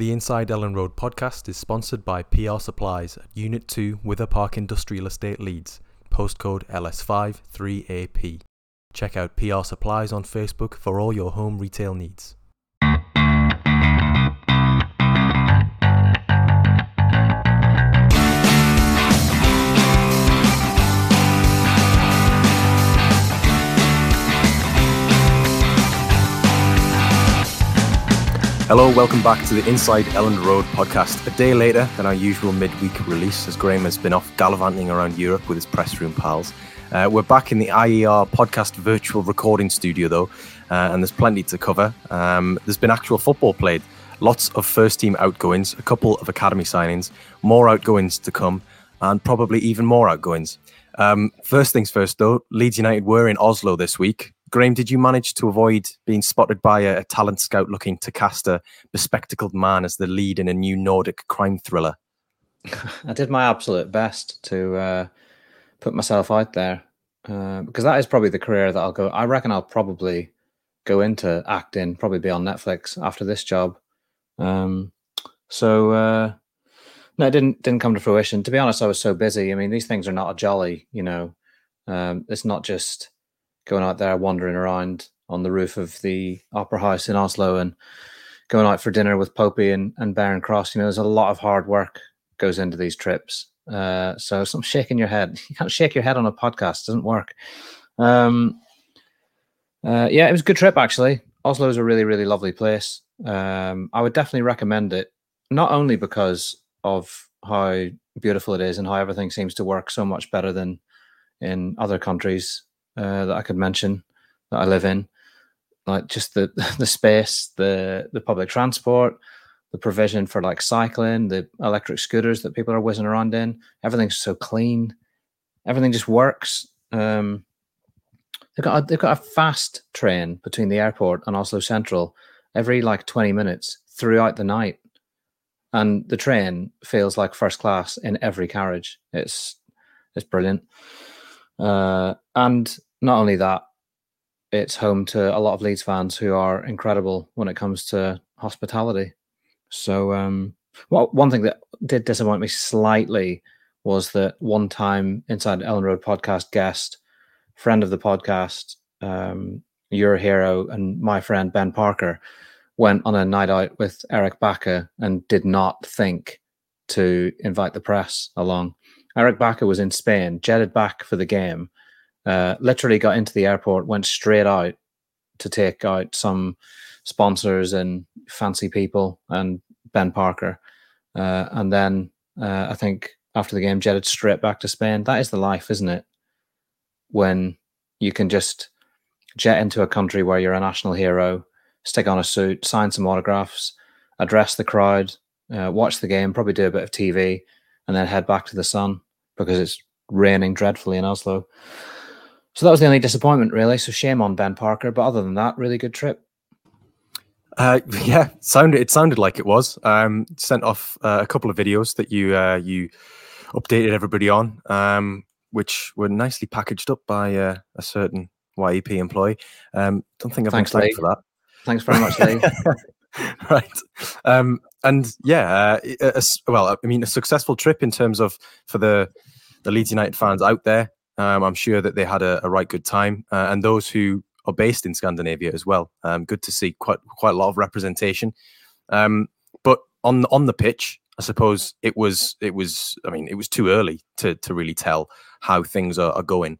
The Inside Elland Road podcast is sponsored by PR Supplies at Unit 2 Wither Park Industrial Estate Leeds, postcode LS5 3AP. Check out PR Supplies on Facebook for all your home retail needs. Hello, welcome back to the Inside Elland Road podcast. A day later than our usual midweek release, as Graham has been off gallivanting around Europe with his press room pals. Uh, we're back in the IER podcast virtual recording studio, though, uh, and there's plenty to cover. Um, there's been actual football played, lots of first team outgoings, a couple of academy signings, more outgoings to come, and probably even more outgoings. Um, first things first, though, Leeds United were in Oslo this week Graham, did you manage to avoid being spotted by a, a talent scout looking to cast a bespectacled man as the lead in a new Nordic crime thriller? I did my absolute best to uh, put myself out there uh, because that is probably the career that I'll go. I reckon I'll probably go into acting, probably be on Netflix after this job. Um, so uh, no, it didn't didn't come to fruition. To be honest, I was so busy. I mean, these things are not a jolly. You know, um, it's not just going out there wandering around on the roof of the opera house in Oslo and going out for dinner with Popey and, and Beren Cross. You know, there's a lot of hard work goes into these trips. Uh, so some shaking your head. You can't shake your head on a podcast; it doesn't work. Um, uh, yeah, it was a good trip actually. Oslo is a really, really lovely place. Um, I would definitely recommend it, not only because of how beautiful it is and how everything seems to work so much better than in other countries uh, that I could mention that I live in, like just the the space, the the public transport, the provision for like cycling, the electric scooters that people are whizzing around in. Everything's so clean. Everything just works. Um, they've got a, they've got a fast train between the airport and Oslo Central every like twenty minutes throughout the night, and the train feels like first class in every carriage. It's it's brilliant. Uh, and not only that, it's home to a lot of Leeds fans who are incredible when it comes to hospitality. So, um, well, one thing that did disappoint me slightly was that one time inside Elland Road podcast guest, friend of the podcast, um, your hero, and my friend Ben Parker went on a night out with Eirik Bakke and did not think to invite the press along. Eirik Bakke was in Spain, jetted back for the game, uh, literally got into the airport, went straight out to take out some sponsors and fancy people and Ben Parker. Uh, and then uh, I think after the game, jetted straight back to Spain. That is the life, isn't it? When you can just jet into a country where you're a national hero, stick on a suit, sign some autographs, address the crowd, uh, watch the game, probably do a bit of TV, and then head back to the sun because it's raining dreadfully in Oslo. So that was the only disappointment, really. So shame on Ben Parker, but other than that, really good trip. Uh, yeah, sounded it sounded like it was. Um, sent off uh, a couple of videos that you uh, you updated everybody on, um, which were nicely packaged up by uh, a certain YEP employee. Um, don't think I've Thanks, time for that. Thanks very much, Lee. right. Um, and yeah, uh, well, I mean, a successful trip in terms of for the the Leeds United fans out there. Um, I'm sure that they had a, a right good time, uh, and those who are based in Scandinavia as well. Um, good to see quite quite a lot of representation. Um, but on on the pitch, I suppose it was it was. I mean, it was too early to to really tell how things are, are going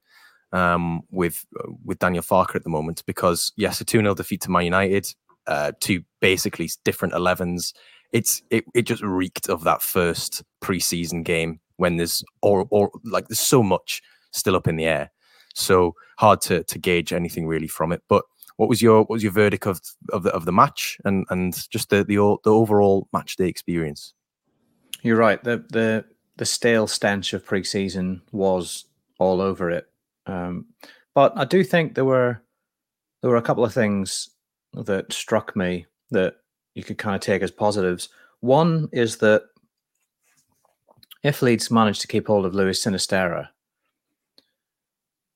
um, with with Daniel Farke at the moment because yes, a two 0 defeat to Man United, uh, two basically different 11s. It's it it just reeked of that first preseason game when there's or or like there's so much still up in the air. So hard to to gauge anything really from it. But what was your what was your verdict of of the of the match and and just the the, the overall match day experience? You're right. The the the stale stench of preseason was all over it. Um, but I do think there were there were a couple of things that struck me that you could kind of take as positives. One is that if Leeds manage to keep hold of Luis Sinisterra,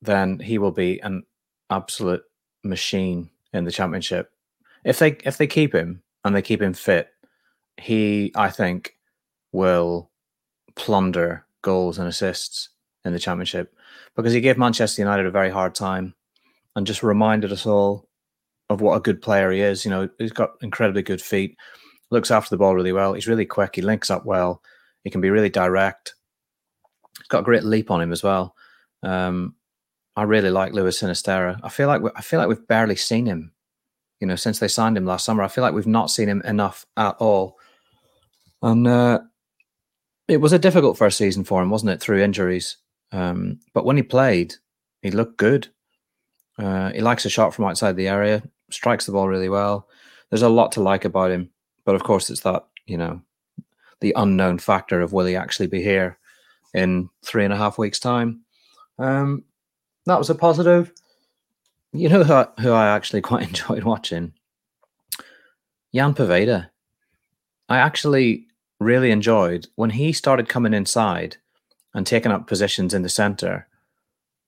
then he will be an absolute machine in the championship. If they if they keep him and they keep him fit, he, I think, will plunder goals and assists in the championship because he gave Manchester United a very hard time and just reminded us all of what a good player he is. You know, he's got incredibly good feet, looks after the ball really well. He's really quick. He links up well. He can be really direct. He's got a great leap on him as well. Um, I really like Luis Sinisterra. I feel like I feel like we've barely seen him. You know, since they signed him last summer, I feel like we've not seen him enough at all. And uh, it was a difficult first season for him, wasn't it? Through injuries, um, but when he played, he looked good. Uh, he likes a shot from outside the area, strikes the ball really well. There's a lot to like about him, but of course, it's that you know the unknown factor of will he actually be here in three and a half weeks' time. Um, that was a positive. You know who I, who I actually quite enjoyed watching? Ian Poveda. I actually really enjoyed when he started coming inside and taking up positions in the centre.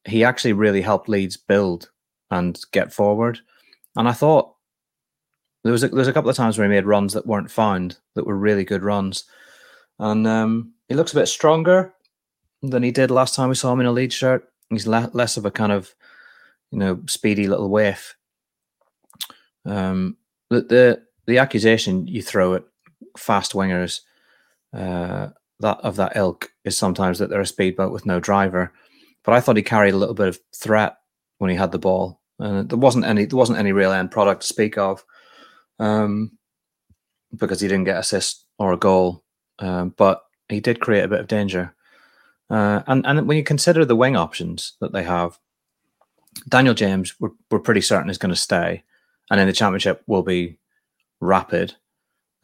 He actually really helped Leeds build and get forward. And I thought there was a, there was a couple of times where he made runs that weren't found that were really good runs, and um, he looks a bit stronger than he did last time we saw him in a lead shirt. He's le- less of a kind of you know speedy little waif. Um, the the the accusation you throw at fast wingers uh, that of that ilk is sometimes that they're a speedboat with no driver. But I thought he carried a little bit of threat when he had the ball, and there wasn't any there wasn't any real end product to speak of, um, because he didn't get assist or a goal, um, but he did create a bit of danger. Uh, and and when you consider the wing options that they have, Daniel James we're, we're pretty certain is going to stay, and in the championship will be rapid.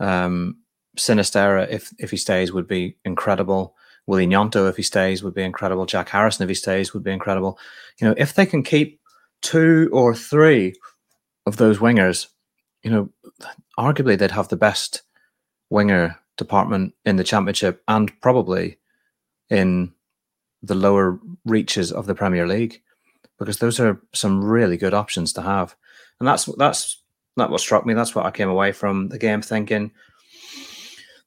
Um, Sinisterra, if if he stays, would be incredible. Willy Gnonto, if he stays, would be incredible. Jack Harrison, if he stays, would be incredible. You know, if they can keep two or three of those wingers, you know, arguably they'd have the best winger department in the championship and probably in the lower reaches of the Premier League because those are some really good options to have. And that's that's that what struck me. That's what I came away from the game thinking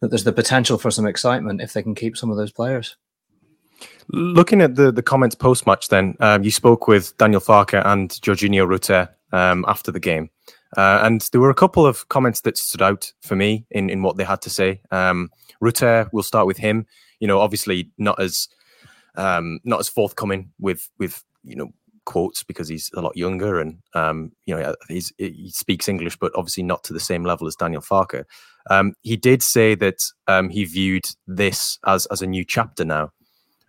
that there's the potential for some excitement if they can keep some of those players. Looking at the the comments post match, then um, you spoke with Daniel Farke and Georginio Rutter um, after the game, uh, and there were a couple of comments that stood out for me in in what they had to say. Um, Rutter, we'll start with him. You know, obviously not as um, not as forthcoming with with you know quotes because he's a lot younger and um, you know he's, he speaks English, but obviously not to the same level as Daniel Farke. Um, he did say that um, he viewed this as as a new chapter now,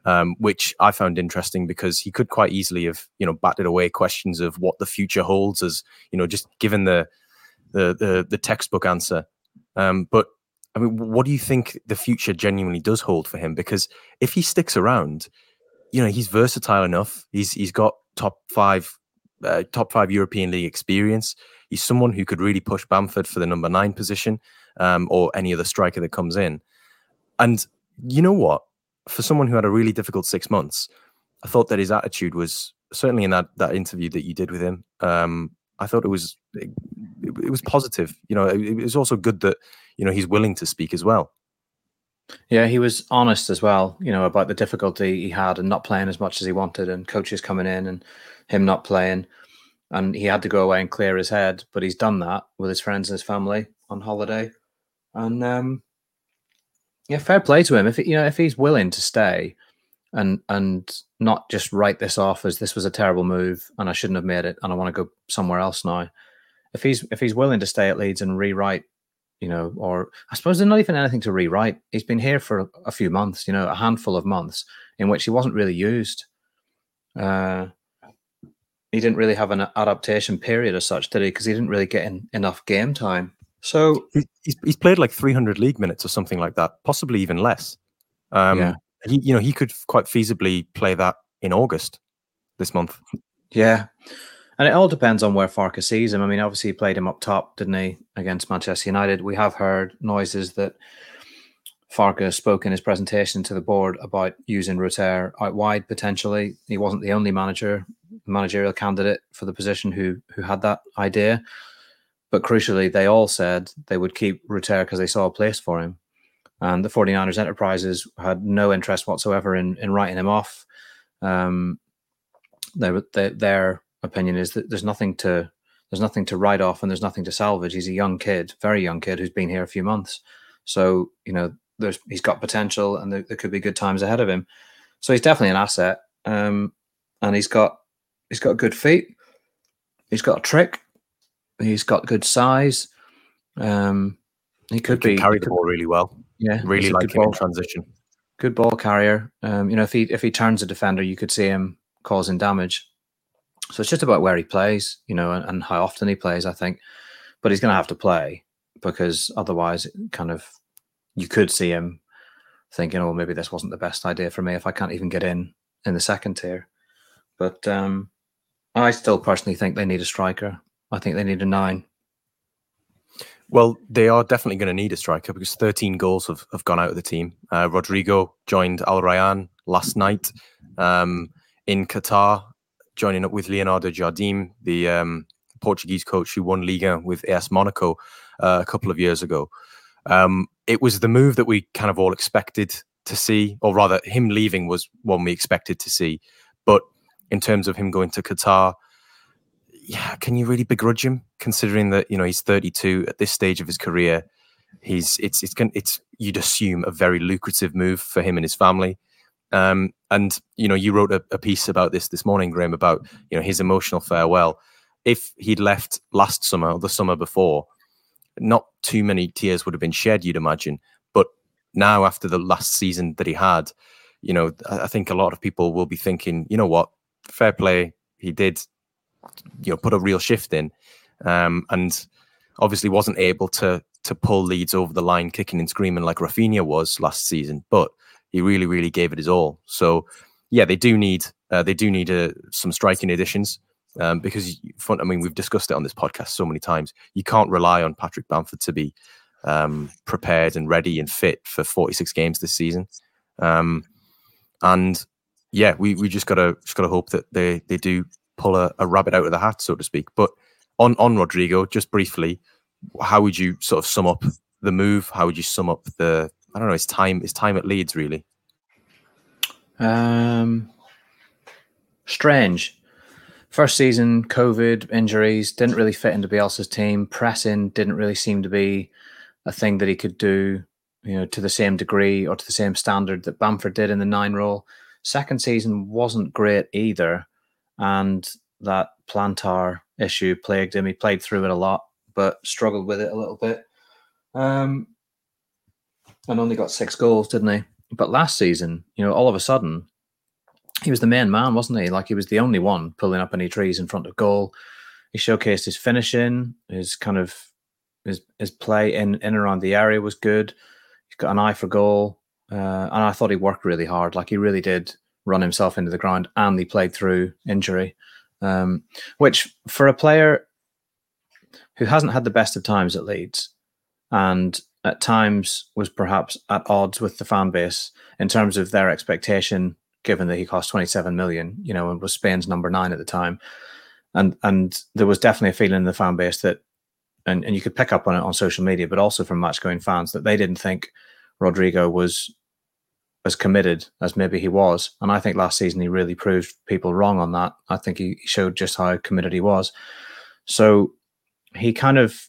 um, which I found interesting because he could quite easily have you know batted away questions of what the future holds as you know just given the the the, the textbook answer. Um, but I mean, what do you think the future genuinely does hold for him? Because if he sticks around, you know, he's versatile enough. He's he's got top five, uh, top five European League experience. He's someone who could really push Bamford for the number nine position, um, or any other striker that comes in. And you know what? For someone who had a really difficult six months, I thought that his attitude was certainly in that that interview that you did with him. Um, I thought it was it, it was positive. You know, it, it was also good that you know he's willing to speak as well. Yeah, he was honest as well, you know, about the difficulty he had and not playing as much as he wanted, and coaches coming in and him not playing. And he had to go away and clear his head, but he's done that with his friends and his family on holiday. And um, yeah, fair play to him. If you know, if he's willing to stay and and not just write this off as this was a terrible move and I shouldn't have made it and I want to go somewhere else now. If he's if he's willing to stay at Leeds and rewrite you know, or I suppose there's not even anything to rewrite. He's been here for a few months, you know, a handful of months in which he wasn't really used. Uh, he didn't really have an adaptation period as such, did he? Because he didn't really get in enough game time. So he's, he's played like 300 league minutes or something like that, possibly even less. Um, yeah. He, you know, he could quite feasibly play that in August this month. Yeah. And it all depends on where Farke sees him. I mean, obviously he played him up top, didn't he, against Manchester United? We have heard noises that Farke spoke in his presentation to the board about using Rutter out wide potentially. He wasn't the only manager, managerial candidate for the position who who had that idea. But crucially, they all said they would keep Rutter because they saw a place for him. And the 49ers enterprises had no interest whatsoever in, in writing him off. Um, they, they, their opinion is that there's nothing to there's nothing to write off and there's nothing to salvage. He's a young kid, very young kid who's been here a few months. So, you know, there's he's got potential and there, there could be good times ahead of him. So he's definitely an asset. Um, and he's got he's got good feet. He's got a trick. He's got good size. Um, he could he be carry the ball really well. Yeah, really like him in transition. Good ball carrier. Um, you know, if he if he turns a defender, you could see him causing damage. So it's just about where he plays, you know, and, and how often he plays. I think, but he's going to have to play because otherwise, kind of, you could see him thinking, "Oh, maybe this wasn't the best idea for me if I can't even get in in the second tier." But um, I still personally think they need a striker. I think they need a nine. Well, they are definitely going to need a striker because 13 goals have, have gone out of the team. Uh, Rodrigo joined Al Rayyan last night um, in Qatar, joining up with Leonardo Jardim, the um, Portuguese coach who won Liga with AS Monaco uh, a couple of years ago. Um, it was the move that we kind of all expected to see, or rather, him leaving was one we expected to see. But in terms of him going to Qatar, yeah, can you really begrudge him considering that you know he's 32 at this stage of his career? He's it's it's it's you'd assume a very lucrative move for him and his family. Um, and you know, you wrote a, a, piece about this this morning, Graham, about you know his emotional farewell. If he'd left last summer or the summer before, not too many tears would have been shed, you'd imagine. But now, after the last season that he had, you know, I think a lot of people will be thinking, you know what, fair play, he did you know put a real shift in, um, and obviously wasn't able to to pull Leeds over the line, kicking and screaming like Rafinha was last season. But he really, really gave it his all. So yeah, they do need uh, they do need uh, some striking additions. Um, because I mean, we've discussed it on this podcast so many times. You can't rely on Patrick Bamford to be um, prepared and ready and fit for 46 games this season. Um, and yeah, we, we just gotta just gotta hope that they they do pull a, a rabbit out of the hat, so to speak. But on on Rodrigo, just briefly, how would you sort of sum up the move? How would you sum up the I don't know his time his time at Leeds really? Um, strange. First season, COVID injuries didn't really fit into Bielsa's team. Pressing didn't really seem to be a thing that he could do, you know, to the same degree or to the same standard that Bamford did in the nine role. Second season wasn't great either and that plantar issue plagued him. He played through it a lot, but struggled with it a little bit. Um, and only got six goals, didn't he? But last season, you know, all of a sudden, he was the main man, wasn't he? Like he was the only one pulling up any trees in front of goal. He showcased his finishing, his kind of his his play in in around the area was good. He's got an eye for goal, uh, and I thought he worked really hard. Like he really did run himself into the ground and he played through injury, um, which for a player who hasn't had the best of times at Leeds and at times was perhaps at odds with the fan base in terms of their expectation, given that he cost 27 million, you know, and was Spain's number nine at the time. And and there was definitely a feeling in the fan base that and, and you could pick up on it on social media, but also from match going fans that they didn't think Rodrigo was as committed as maybe he was. And I think last season he really proved people wrong on that. I think he showed just how committed he was. So he kind of,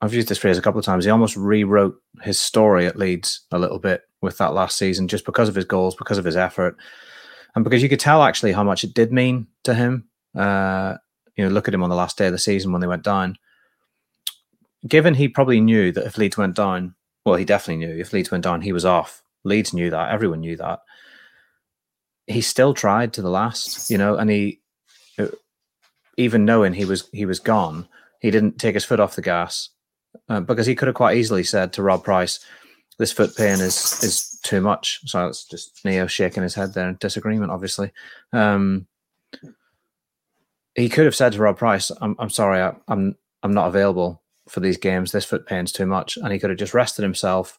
I've used this phrase a couple of times, he almost rewrote his story at Leeds a little bit with that last season just because of his goals, because of his effort. And because you could tell actually how much it did mean to him. Uh, you know, look at him on the last day of the season when they went down. Given he probably knew that if Leeds went down, well, he definitely knew if Leeds went down, he was off Leeds knew that. Everyone knew that. He still tried to the last, you know, and he, uh, even knowing he was he was gone, he didn't take his foot off the gas uh, because he could have quite easily said to Rob Price, "This foot pain is is too much." So it's just Neo shaking his head there in disagreement, obviously. Um, he could have said to Rob Price, "I'm I'm sorry, I, I'm I'm not available for these games. This foot pain's too much," and he could have just rested himself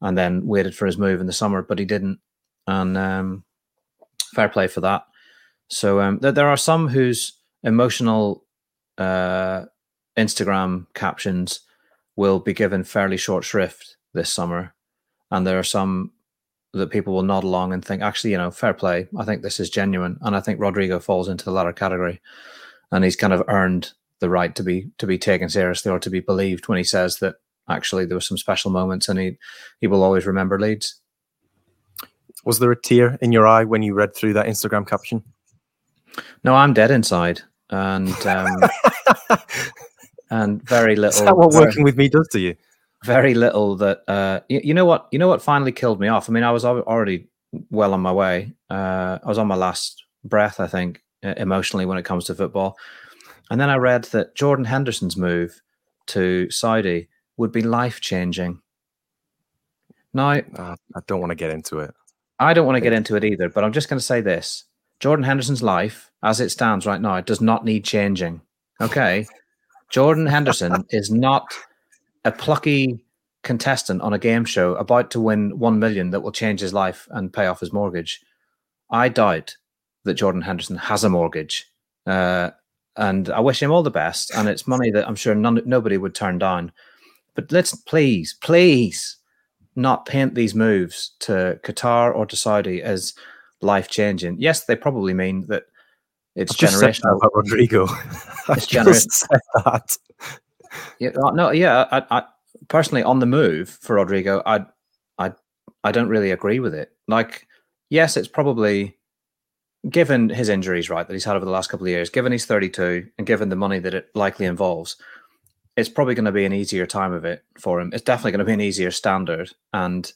and then waited for his move in the summer, but he didn't. And um, fair play for that. So um, th- there are some whose emotional uh, Instagram captions will be given fairly short shrift this summer, and there are some that people will nod along and think, actually, you know, fair play. I think this is genuine, and I think Rodrigo falls into the latter category, and he's kind of earned the right to be to be taken seriously or to be believed when he says that actually there were some special moments, and he he will always remember Leeds. Was there a tear in your eye when you read through that Instagram caption? No, I'm dead inside, and um, and very little. Is that what working with me does to you? Very little that uh, you, you, know what you know what finally killed me off. I mean, I was already well on my way. Uh, I was on my last breath, I think, emotionally when it comes to football. And then I read that Jordan Henderson's move to Saudi would be life changing. Now, uh, I don't want to get into it. I don't want to get into it either, but I'm just going to say this Jordan Henderson's life, as it stands right now, does not need changing. Okay. Jordan Henderson is not a plucky contestant on a game show about to win 1 million that will change his life and pay off his mortgage. I doubt that Jordan Henderson has a mortgage. Uh, and I wish him all the best. And it's money that I'm sure none, nobody would turn down. But let's please, please not paint these moves to Qatar or to Saudi as life changing. Yes, they probably mean that it's generational. about Rodrigo. it's generational. Yeah, uh, no, yeah. I, I, personally, on the move for Rodrigo, I, I, I don't really agree with it. Like, yes, it's probably given his injuries, right, that he's had over the last couple of years, given he's 32, and given the money that it likely involves, it's probably going to be an easier time of it for him. It's definitely going to be an easier standard, and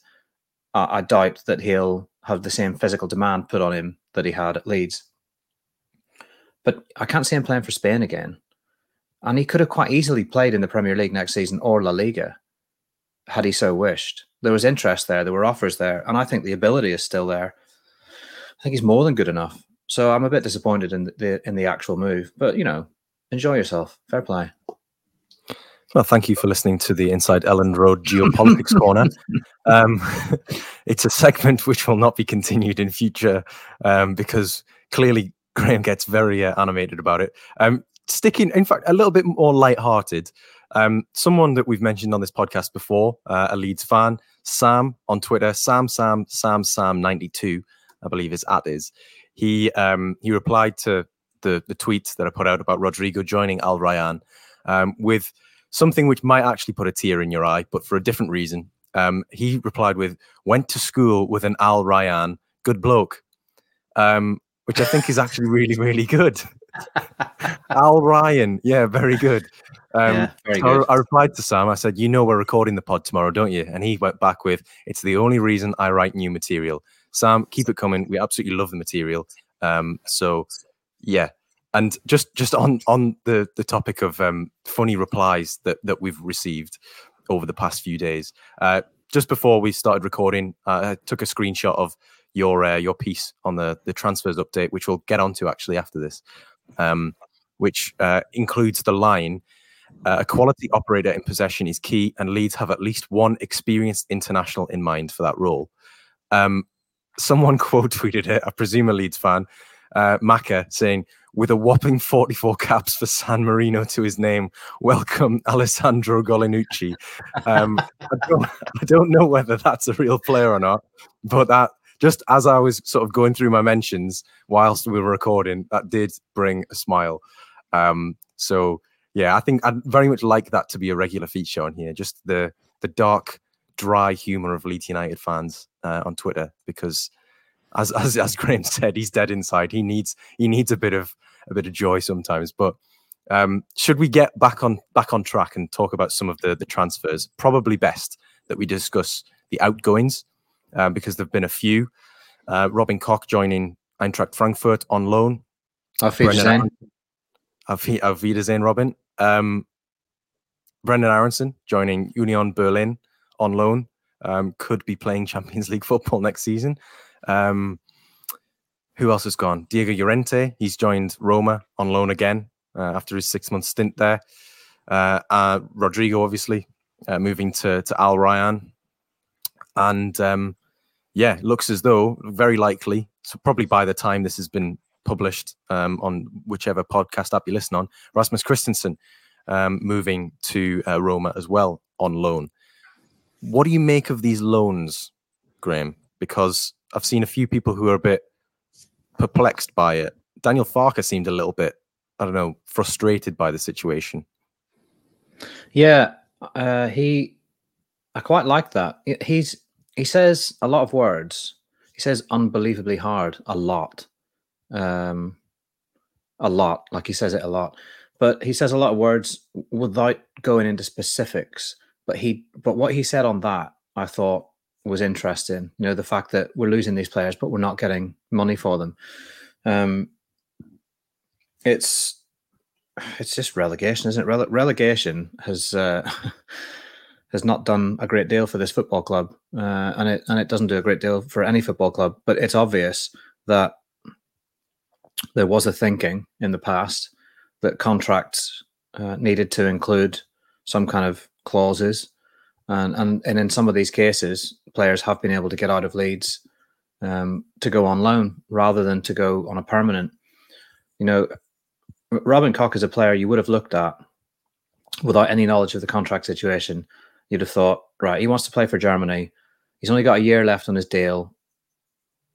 I, I doubt that he'll have the same physical demand put on him that he had at Leeds. But I can't see him playing for Spain again. And he could have quite easily played in the Premier League next season or La Liga had he so wished. There was interest there, there were offers there, and I think the ability is still there. I think he's more than good enough. So I'm a bit disappointed in the in the actual move, but you know, enjoy yourself. Fair play. Well, thank you for listening to the Inside Elland Road Geopolitics Corner. Um, it's a segment which will not be continued in future um, because clearly Graham gets very uh, animated about it. Um, sticking, in fact, a little bit more light-hearted. Um, someone that we've mentioned on this podcast before, uh, a Leeds fan, Sam on Twitter, Sam Sam Sam Sam ninety two, I believe his at is. He um, he replied to the the tweet that I put out about Rodrigo joining Al Ryan um, with something which might actually put a tear in your eye, but for a different reason. Um, he replied with, "Went to school with an Al Ryan, good bloke," um, which I think is actually really, really good. Al Ryan, yeah, very good. Um, yeah, very so good. I, I replied to Sam. I said, "You know we're recording the pod tomorrow, don't you?" And he went back with, "It's the only reason I write new material." Sam, keep it coming. We absolutely love the material. Um, so, yeah, and just just on on the the topic of um, funny replies that that we've received over the past few days. Uh, just before we started recording, uh, I took a screenshot of your uh, your piece on the the transfers update, which we'll get onto actually after this, um, which uh, includes the line. Uh, a quality operator in possession is key, and Leeds have at least one experienced international in mind for that role. Um, someone quote tweeted it, I presume a Leeds fan, uh, Maka, saying, with a whopping 44 caps for San Marino to his name. Welcome, Alessandro Golinucci. Um, I, don't, I, don't, know whether that's a real player or not, but that just as I was sort of going through my mentions whilst we were recording, that did bring a smile. Um, so yeah, I think I'd very much like that to be a regular feature on here. Just the the dark, dry humor of Leeds United fans uh, on Twitter, because as, as as Graham said, he's dead inside. He needs he needs a bit of a bit of joy sometimes. But um, should we get back on back on track and talk about some of the the transfers? Probably best that we discuss the outgoings um, because there've been a few. Uh, Robin Koch joining Eintracht Frankfurt on loan. Auf Wiedersehen. Auf, auf Wiedersehen, Robin. Um, Brenden Aaronson joining Union Berlin on loan. Um, could be playing Champions League football next season. Um, who else has gone? Diego Llorente. He's joined Roma on loan again uh, after his six month stint there. Uh, uh, Rodrigo, obviously, uh, moving to, to Al Rayyan. And um, yeah, looks as though very likely, so probably by the time this has been published um, on whichever podcast app you listen on, Rasmus Kristensen um, moving to uh, Roma as well on loan. What do you make of these loans, Graham? Because I've seen a few people who are a bit perplexed by it. Daniel Farke seemed a little bit, I don't know, frustrated by the situation. Yeah, uh, he. I quite like that. He's he says a lot of words. He says unbelievably hard a lot, um, a lot. Like he says it a lot, but he says a lot of words without going into specifics. But he, but what he said on that, I thought was interesting. You know, the fact that we're losing these players, but we're not getting money for them. Um, it's it's just relegation, isn't it? Rele- relegation has uh, has not done a great deal for this football club, uh, and it and it doesn't do a great deal for any football club. But it's obvious that there was a thinking in the past that contracts uh, needed to include some kind of clauses, and and and in some of these cases, players have been able to get out of Leeds um, to go on loan rather than to go on a permanent. You know, Robin Koch is a player you would have looked at without any knowledge of the contract situation. You'd have thought, right, he wants to play for Germany. He's only got a year left on his deal.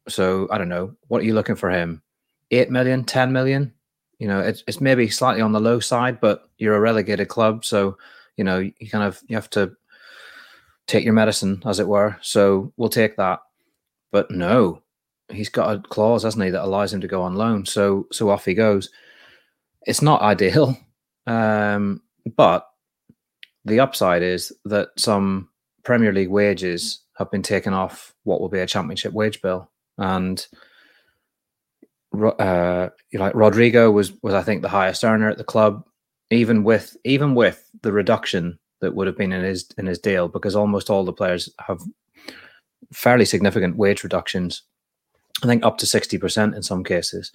So I don't know. What are you looking for him? Eight million, 10 million? You know, it's, it's maybe slightly on the low side, but you're a relegated club. So, you know, you kind of, you have to take your medicine, as it were. So we'll take that. But no, he's got a clause, hasn't he, that allows him to go on loan. So, so off he goes it's not ideal, um, but the upside is that some Premier League wages have been taken off what will be a Championship wage bill, and uh, like Rodrigo was was I think the highest earner at the club, even with even with the reduction that would have been in his in his deal, because almost all the players have fairly significant wage reductions. I think up to sixty percent in some cases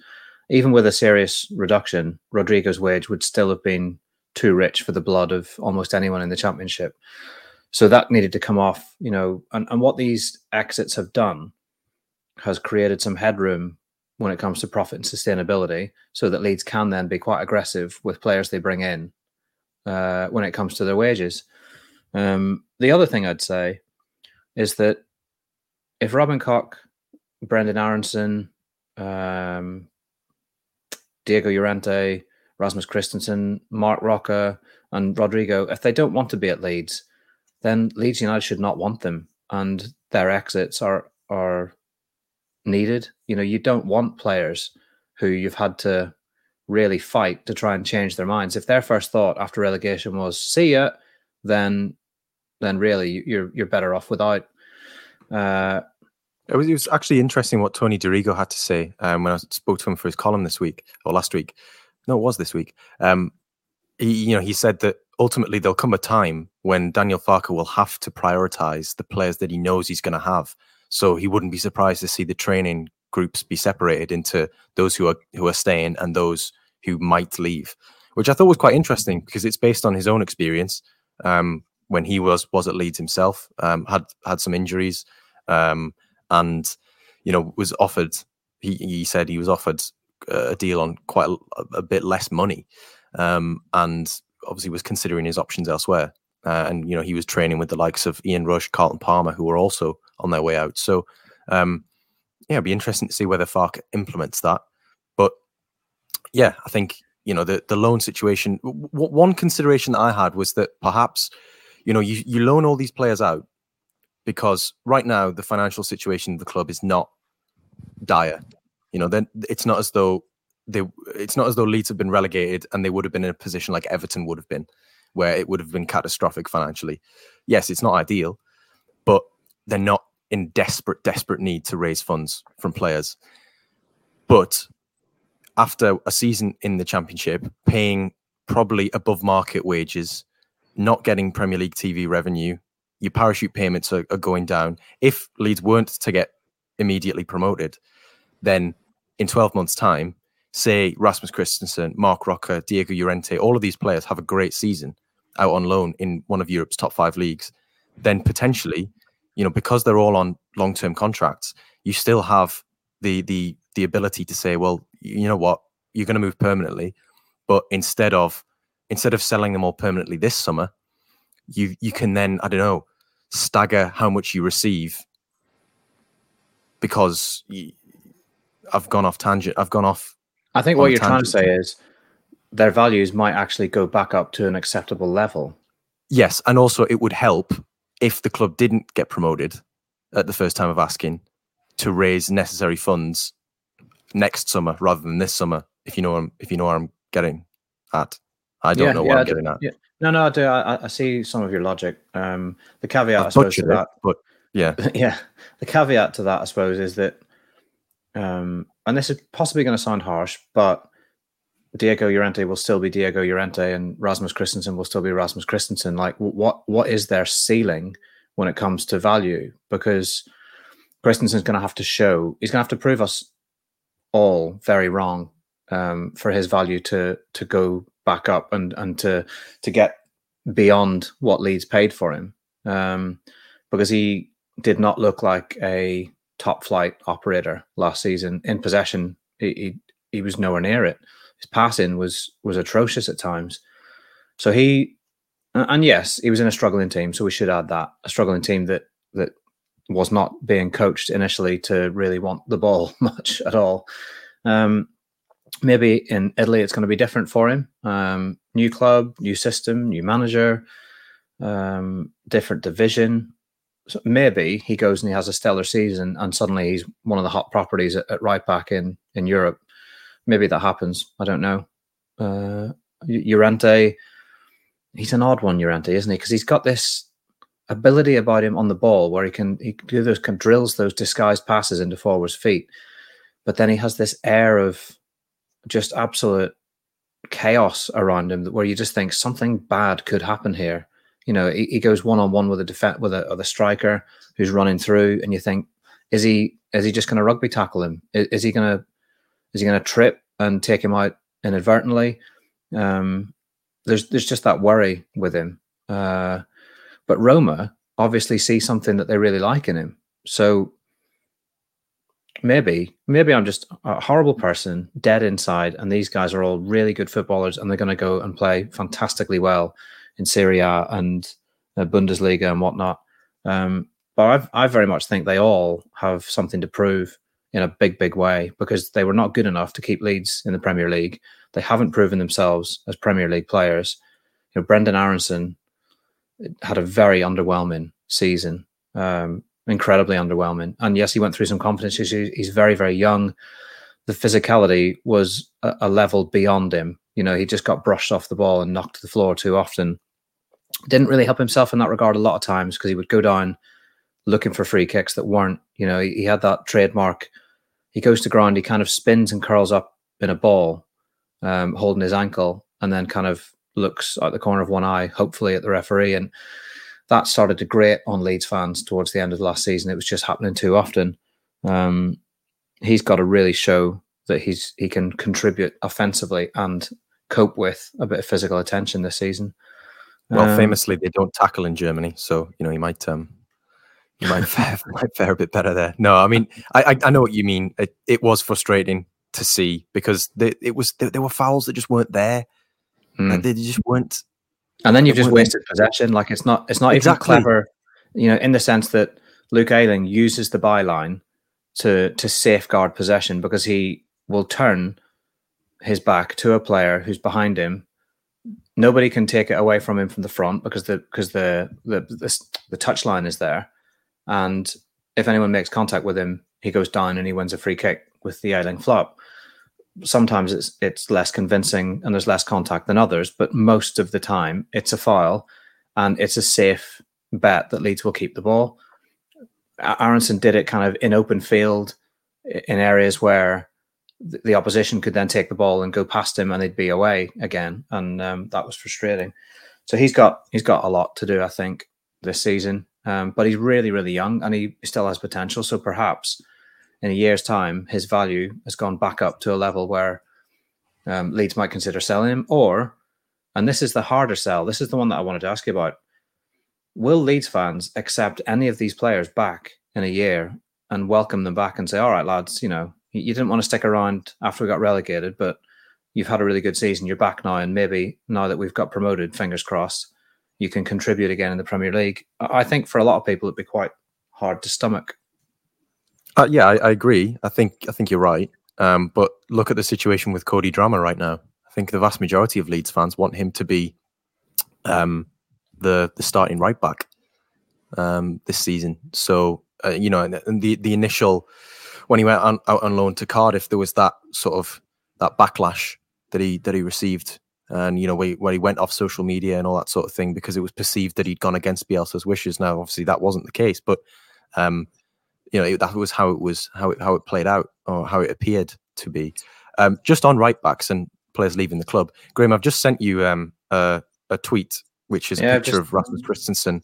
even with a serious reduction, Rodrigo's wage would still have been too rich for the blood of almost anyone in the championship. So that needed to come off, you know, and, and what these exits have done has created some headroom when it comes to profit and sustainability so that Leeds can then be quite aggressive with players they bring in uh, when it comes to their wages. Um, the other thing I'd say is that if Robin Koch, Brenden Aaronson, um, Diego Llorente, Rasmus Kristensen, Marc Roca, and Rodrigo, if they don't want to be at Leeds, then Leeds United should not want them, and their exits are are needed. You know, you don't want players who you've had to really fight to try and change their minds. If their first thought after relegation was "see ya," then then really you're you're better off without. Uh, it was, it was actually interesting what Tony Dorigo had to say um, when I spoke to him for his column this week or last week. No, it was this week. Um, he, you know, he said that ultimately there'll come a time when Daniel Farke will have to prioritize the players that he knows he's going to have. So he wouldn't be surprised to see the training groups be separated into those who are who are staying and those who might leave, which I thought was quite interesting because it's based on his own experience um, when he was was at Leeds himself, um, had had some injuries. Um, and you know was offered. He he said he was offered a deal on quite a, a bit less money, um, and obviously was considering his options elsewhere. Uh, and you know he was training with the likes of Ian Rush, Carlton Palmer, who were also on their way out. So um, yeah, it'd be interesting to see whether Farke implements that. But yeah, I think you know the the loan situation. W- one consideration that I had was that perhaps you know you you loan all these players out because right now the financial situation of the club is not dire. You know, then it's not as though they it's not as though Leeds have been relegated and they would have been in a position like Everton would have been, where it would have been catastrophic financially. Yes, it's not ideal, but they're not in desperate, desperate need to raise funds from players. But after a season in the championship, paying probably above market wages, not getting Premier League TV revenue, your parachute payments are, are going down. If Leeds weren't to get immediately promoted, then in 12 months' time, say Rasmus Kristensen, Marc Roca, Diego Llorente, all of these players have a great season out on loan in one of Europe's top five leagues, then potentially, you know, because they're all on long-term contracts, you still have the the the ability to say, well, you know what, you're going to move permanently, but instead of instead of selling them all permanently this summer, you you can then I don't know stagger how much you receive because you, I've gone off tangent. I've gone off. I think what you're trying to say is their values might actually go back up to an acceptable level. Yes, and also it would help if the club didn't get promoted at the first time of asking to raise necessary funds next summer rather than this summer. If you know, I'm, if you know where I'm getting at, I don't yeah, know what yeah, I'm getting at. Yeah. No, no, I do. I, I, see some of your logic. Um, the caveat, I, I suppose, to that, but yeah, yeah, the caveat to that, I suppose, is that, um, and this is possibly going to sound harsh, but Diego Llorente will still be Diego Llorente, and Rasmus Kristensen will still be Rasmus Kristensen. Like, what what is their ceiling when it comes to value? Because Kristensen's going to have to show he's going to have to prove us all very wrong um, for his value to to go back up and and to to get beyond what Leeds paid for him, um, because he did not look like a top flight operator last season in possession. He, he, he was nowhere near it his passing was was atrocious at times. So he, and yes, he was in a struggling team. So we should add that a struggling team that that was not being coached initially to really want the ball much at all. Um, maybe in Italy it's going to be different for him. Um, new club, new system, new manager, um, different division. So maybe he goes and he has a stellar season, and suddenly he's one of the hot properties at, at right back in in Europe maybe that happens. I don't know. Uh, Llorente, he's an odd one, Llorente, isn't he? Because he's got this ability about him on the ball where he can he do those can drills those disguised passes into forwards' feet, but then he has this air of just absolute chaos around him where you just think something bad could happen here. You know, he, he goes one on one with a defense with a, with a striker who's running through, and you think, is he is he just going to rugby tackle him? Is, is he going to is he going to trip and take him out inadvertently? Um, there's there's just that worry with him. Uh, but Roma obviously see something that they really like in him. So maybe maybe I'm just a horrible person, dead inside, and these guys are all really good footballers, and they're going to go and play fantastically well in Serie A and uh, Bundesliga and whatnot. Um, but I, I very much think they all have something to prove in a big, big way because they were not good enough to keep Leeds in the Premier League. They haven't proven themselves as Premier League players. You know, Brenden Aaronson had a very underwhelming season, um, incredibly underwhelming. And yes, he went through some confidence issues. He's very, very young. The physicality was a, a level beyond him. You know, he just got brushed off the ball and knocked to the floor too often. Didn't really help himself in that regard a lot of times because he would go down looking for free kicks that weren't, you know, he, he had that trademark he goes to ground, he kind of spins and curls up in a ball, um, holding his ankle, and then kind of looks out the corner of one eye, hopefully at the referee. And that started to grate on Leeds fans towards the end of the last season. It was just happening too often. Um, he's got to really show that he's he can contribute offensively and cope with a bit of physical attention this season. Well, um, famously, they don't tackle in Germany, so you know he might um, you might fare, might fare a bit better there. No, I mean, I, I know what you mean. It, it was frustrating to see because they, it was there, there, were fouls that just weren't there. Mm. they just weren't. And then you've just wasted possession. Like it's not it's not exactly. even clever, you know, in the sense that Luke Ayling uses the byline to to safeguard possession because he will turn his back to a player who's behind him. Nobody can take it away from him from the front because the because the the the, the touch line is there and if anyone makes contact with him, he goes down and he wins a free kick with the Ayling flop. Sometimes it's it's less convincing and there's less contact than others, but most of the time it's a foul and it's a safe bet that Leeds will keep the ball. Aaronson did it kind of in open field in areas where the opposition could then take the ball and go past him and they'd be away again, and um, that was frustrating. So he's got he's got a lot to do, I think, this season. Um, but he's really, really young and he still has potential. So perhaps in a year's time, his value has gone back up to a level where um, Leeds might consider selling him. Or, and this is the harder sell, this is the one that I wanted to ask you about. Will Leeds fans accept any of these players back in a year and welcome them back and say, all right, lads, you know, you didn't want to stick around after we got relegated, but you've had a really good season, you're back now, and maybe now that we've got promoted, fingers crossed, you can contribute again in the Premier League. I think for a lot of people, it'd be quite hard to stomach. Uh, yeah, I, I, agree. I think I think you're right. Um, but look at the situation with Cody Drameh right now. I think the vast majority of Leeds fans want him to be um, the the starting right back um, this season. So uh, you know, and the the initial when he went on, out on loan to Cardiff, there was that sort of that backlash that he that he received, and you know where, where he went off social media and all that sort of thing because it was perceived that he'd gone against Bielsa's wishes. Now, obviously, that wasn't the case, but um, you know that was how it was how it how it played out or how it appeared to be. Um, just on right backs and players leaving the club, Graham, I've just sent you um, a, a tweet which is yeah, a picture just... of Rasmus Kristensen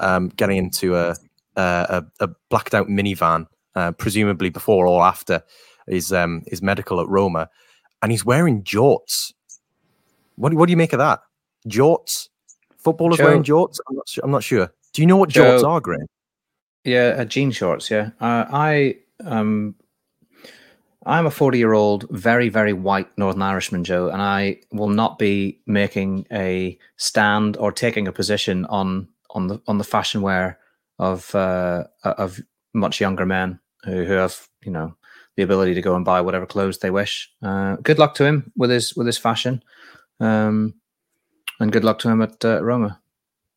um, getting into a, a, a blacked out minivan, uh, presumably before or after his um, his medical at Roma, and he's wearing jorts. What what do you make of that? Jorts, footballers Joe, wearing jorts. I'm not, I'm not sure. Do you know what Joe, jorts are, Graham? Yeah, uh, jean shorts. Yeah, uh, I um, I'm a 40 year old, very, very white Northern Irishman, Joe, and I will not be making a stand or taking a position on on the on the fashion wear of uh, of much younger men who, who have you know the ability to go and buy whatever clothes they wish. Uh, good luck to him with his with his fashion, um, and good luck to him at uh, Roma.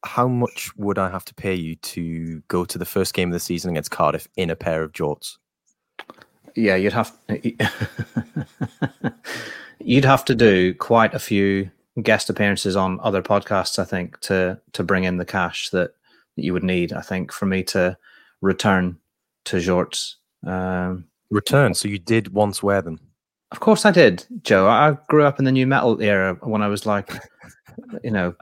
How much would I have to pay you to go to the first game of the season against Cardiff in a pair of jorts? yeah, you'd have you'd have to do quite a few guest appearances on other podcasts, I think, to to bring in the cash that, that you would need. I think for me to return to jorts. Um, return. So you did once wear them. Of course, I did, Joe. I grew up in the nu metal era when I was like, you know,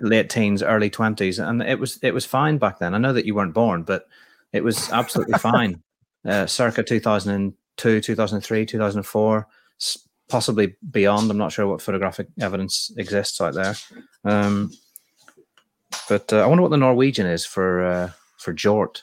late teens, early twenties, and it was it was fine back then. I know that you weren't born, but it was absolutely fine uh, circa 2002, 2003, 2004, possibly beyond. I'm not sure what photographic evidence exists out there. Um, but uh, I wonder what the Norwegian is for uh, for Jort.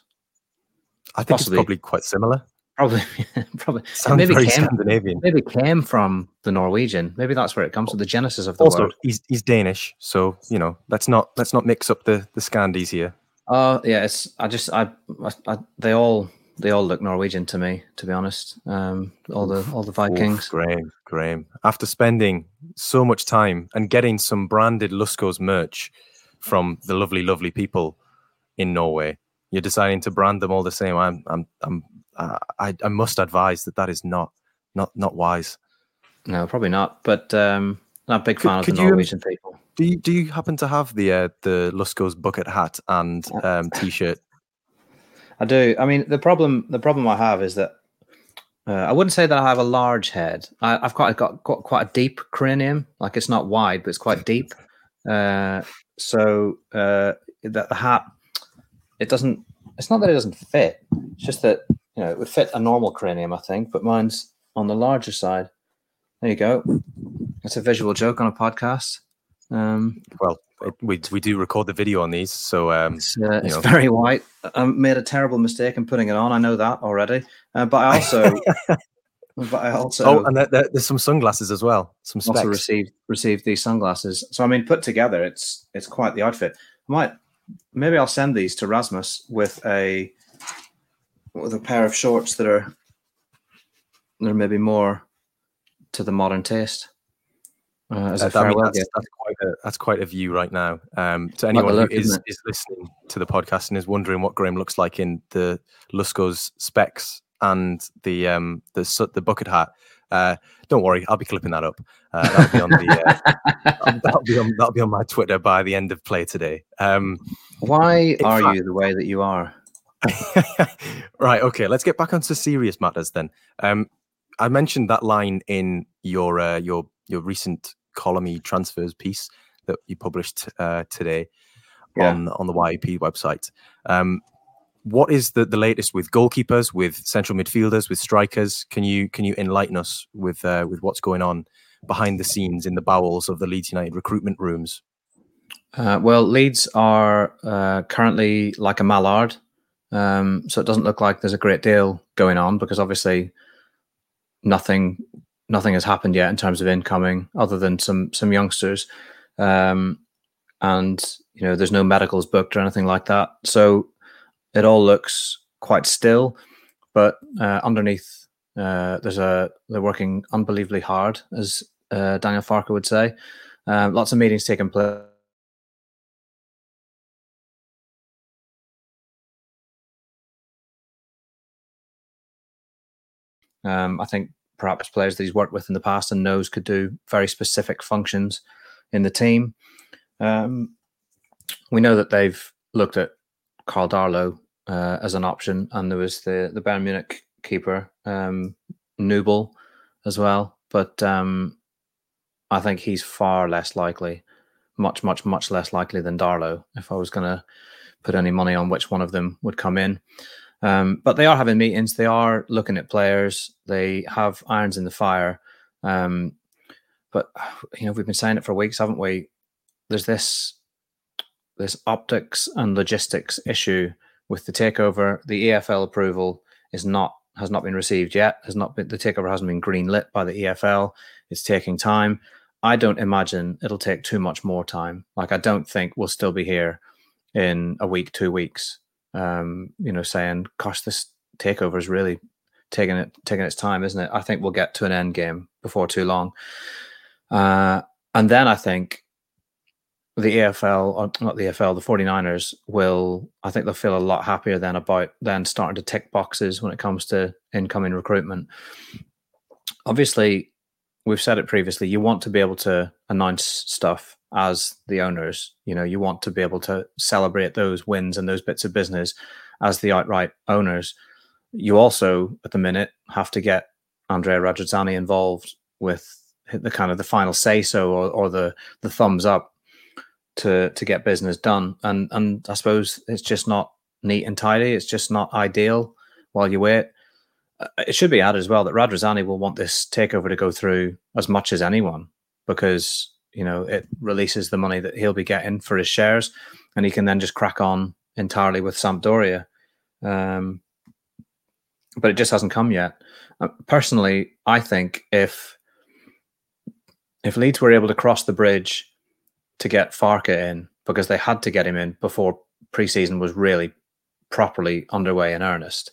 I think possibly. it's probably quite similar. Probably, probably. Sounds maybe very came, Scandinavian. Maybe came from the Norwegian. Maybe that's where it comes to the genesis of the also, word. he's he's Danish, so you know let's not let's not mix up the the Scandies here. Oh uh, yeah, it's I just I, I, I they all they all look Norwegian to me, to be honest. Um, all the all the Vikings. Oof, Graham, Graham. After spending so much time and getting some branded Luscos merch from the lovely, lovely people in Norway, you're deciding to brand them all the same. I'm, I'm, I'm, uh, I, I must advise that that is not, not, not wise. No, probably not. But um, not a big fan could, of the um, Norwegian you, people. Do you, do you happen to have the uh, the Luscos bucket hat and um, t-shirt I do. I mean, the problem the problem I have is that uh, I wouldn't say that I have a large head. I, have quite got, got quite a deep cranium. Like it's not wide, but it's quite deep. Uh, so uh, that the hat, it doesn't. It's not that it doesn't fit. It's just that you know it would fit a normal cranium, I think. But mine's on the larger side. There you go. It's a visual joke on a podcast. Um, well, we we do record the video on these, so um, it's, uh, it's very white. I made a terrible mistake in putting it on. I know that already, uh, but I also, but I also, oh, and there, there, there's some sunglasses as well. Some specs. also received received these sunglasses. So I mean, put together, it's it's quite the outfit. I might maybe I'll send these to Rasmus with a with a pair of shorts that are they're maybe more to the modern taste. Uh, as a uh, I mean, that's, that's, quite a, that's quite a view right now. Um, to anyone look, who is, is listening to the podcast and is wondering what Graham looks like in the Lusco's specs and the um, the the bucket hat, uh, don't worry, I'll be clipping that up. Uh, that'll be on the uh, that'll be on that'll be on my Twitter by the end of play today. Um, Why are fact, you the way that you are? right. Okay. Let's get back onto serious matters then. Um, I mentioned that line in your uh, your your recent column transfers piece that you published uh, today yeah. on on the YEP website. Um, what is the, the latest with goalkeepers, with central midfielders, with strikers? Can you can you enlighten us with uh, with what's going on behind the scenes in the bowels of the Leeds United recruitment rooms? Uh, well, Leeds are uh, currently like a mallard, um, so it doesn't look like there's a great deal going on because obviously nothing nothing has happened yet in terms of incoming, other than some some youngsters, um, and you know there's no medicals booked or anything like that. So it all looks quite still, but uh, underneath uh, there's a they're working unbelievably hard, as uh, Daniel Farke would say. Um, lots of meetings taking place. Um, I think perhaps players that he's worked with in the past and knows could do very specific functions in the team. Um, we know that they've looked at Carl Darlow uh, as an option, and there was the the Bayern Munich keeper um, Nubel as well, but um, I think he's far less likely, much much much less likely than Darlow. If I was going to put any money on which one of them would come in. Um, but they are having meetings. They are looking at players. They have irons in the fire. Um, but you know, we've been saying it for weeks, haven't we? There's this this optics and logistics issue with the takeover. The EFL approval is not has not been received yet. Has not been the takeover hasn't been green lit by the EFL. It's taking time. I don't imagine it'll take too much more time. Like I don't think we'll still be here in a week, two weeks um, you know, saying, "Gosh, this takeover is really taking it taking its time, isn't it?" I think we'll get to an end game before too long, uh, and then I think the EFL, or not the EFL, the 49ers will, I think they'll feel a lot happier then about then starting to tick boxes when it comes to incoming recruitment. Obviously, we've said it previously, you want to be able to announce stuff as the owners. You know, you want to be able to celebrate those wins and those bits of business as the outright owners. You also, at the minute, have to get Andrea Radrizzani involved with the kind of the final say so or, or the the thumbs up to to get business done. And and I suppose it's just not neat and tidy. It's just not ideal while you wait. Uh, it should be added as well that Radrizzani will want this takeover to go through as much as anyone because you know it releases the money that he'll be getting for his shares, and he can then just crack on entirely with Sampdoria. Um, but it just hasn't come yet. Uh, personally, I think if if Leeds were able to cross the bridge to get Farke in, because they had to get him in before preseason was really properly underway in earnest.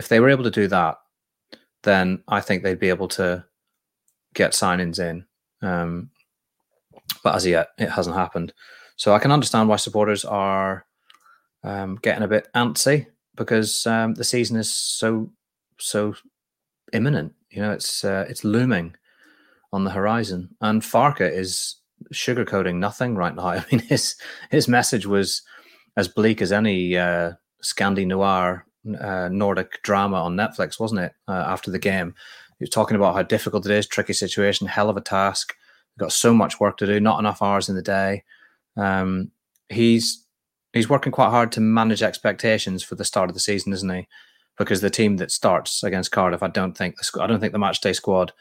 If they were able to do that, then I think they'd be able to get signings in. Um, but as yet, it hasn't happened. So I can understand why supporters are um, getting a bit antsy because um, the season is so so imminent. You know, it's uh, it's looming on the horizon, and Farke is sugarcoating nothing right now. I mean, his his message was as bleak as any uh, Scandi noir uh, Nordic drama on Netflix, wasn't it? Uh, after the game, he was talking about how difficult it is, tricky situation, hell of a task got so much work to do, not enough hours in the day. Um, he's he's working quite hard to manage expectations for the start of the season, isn't he? Because the team that starts against Cardiff, I don't think the I don't think the match day squad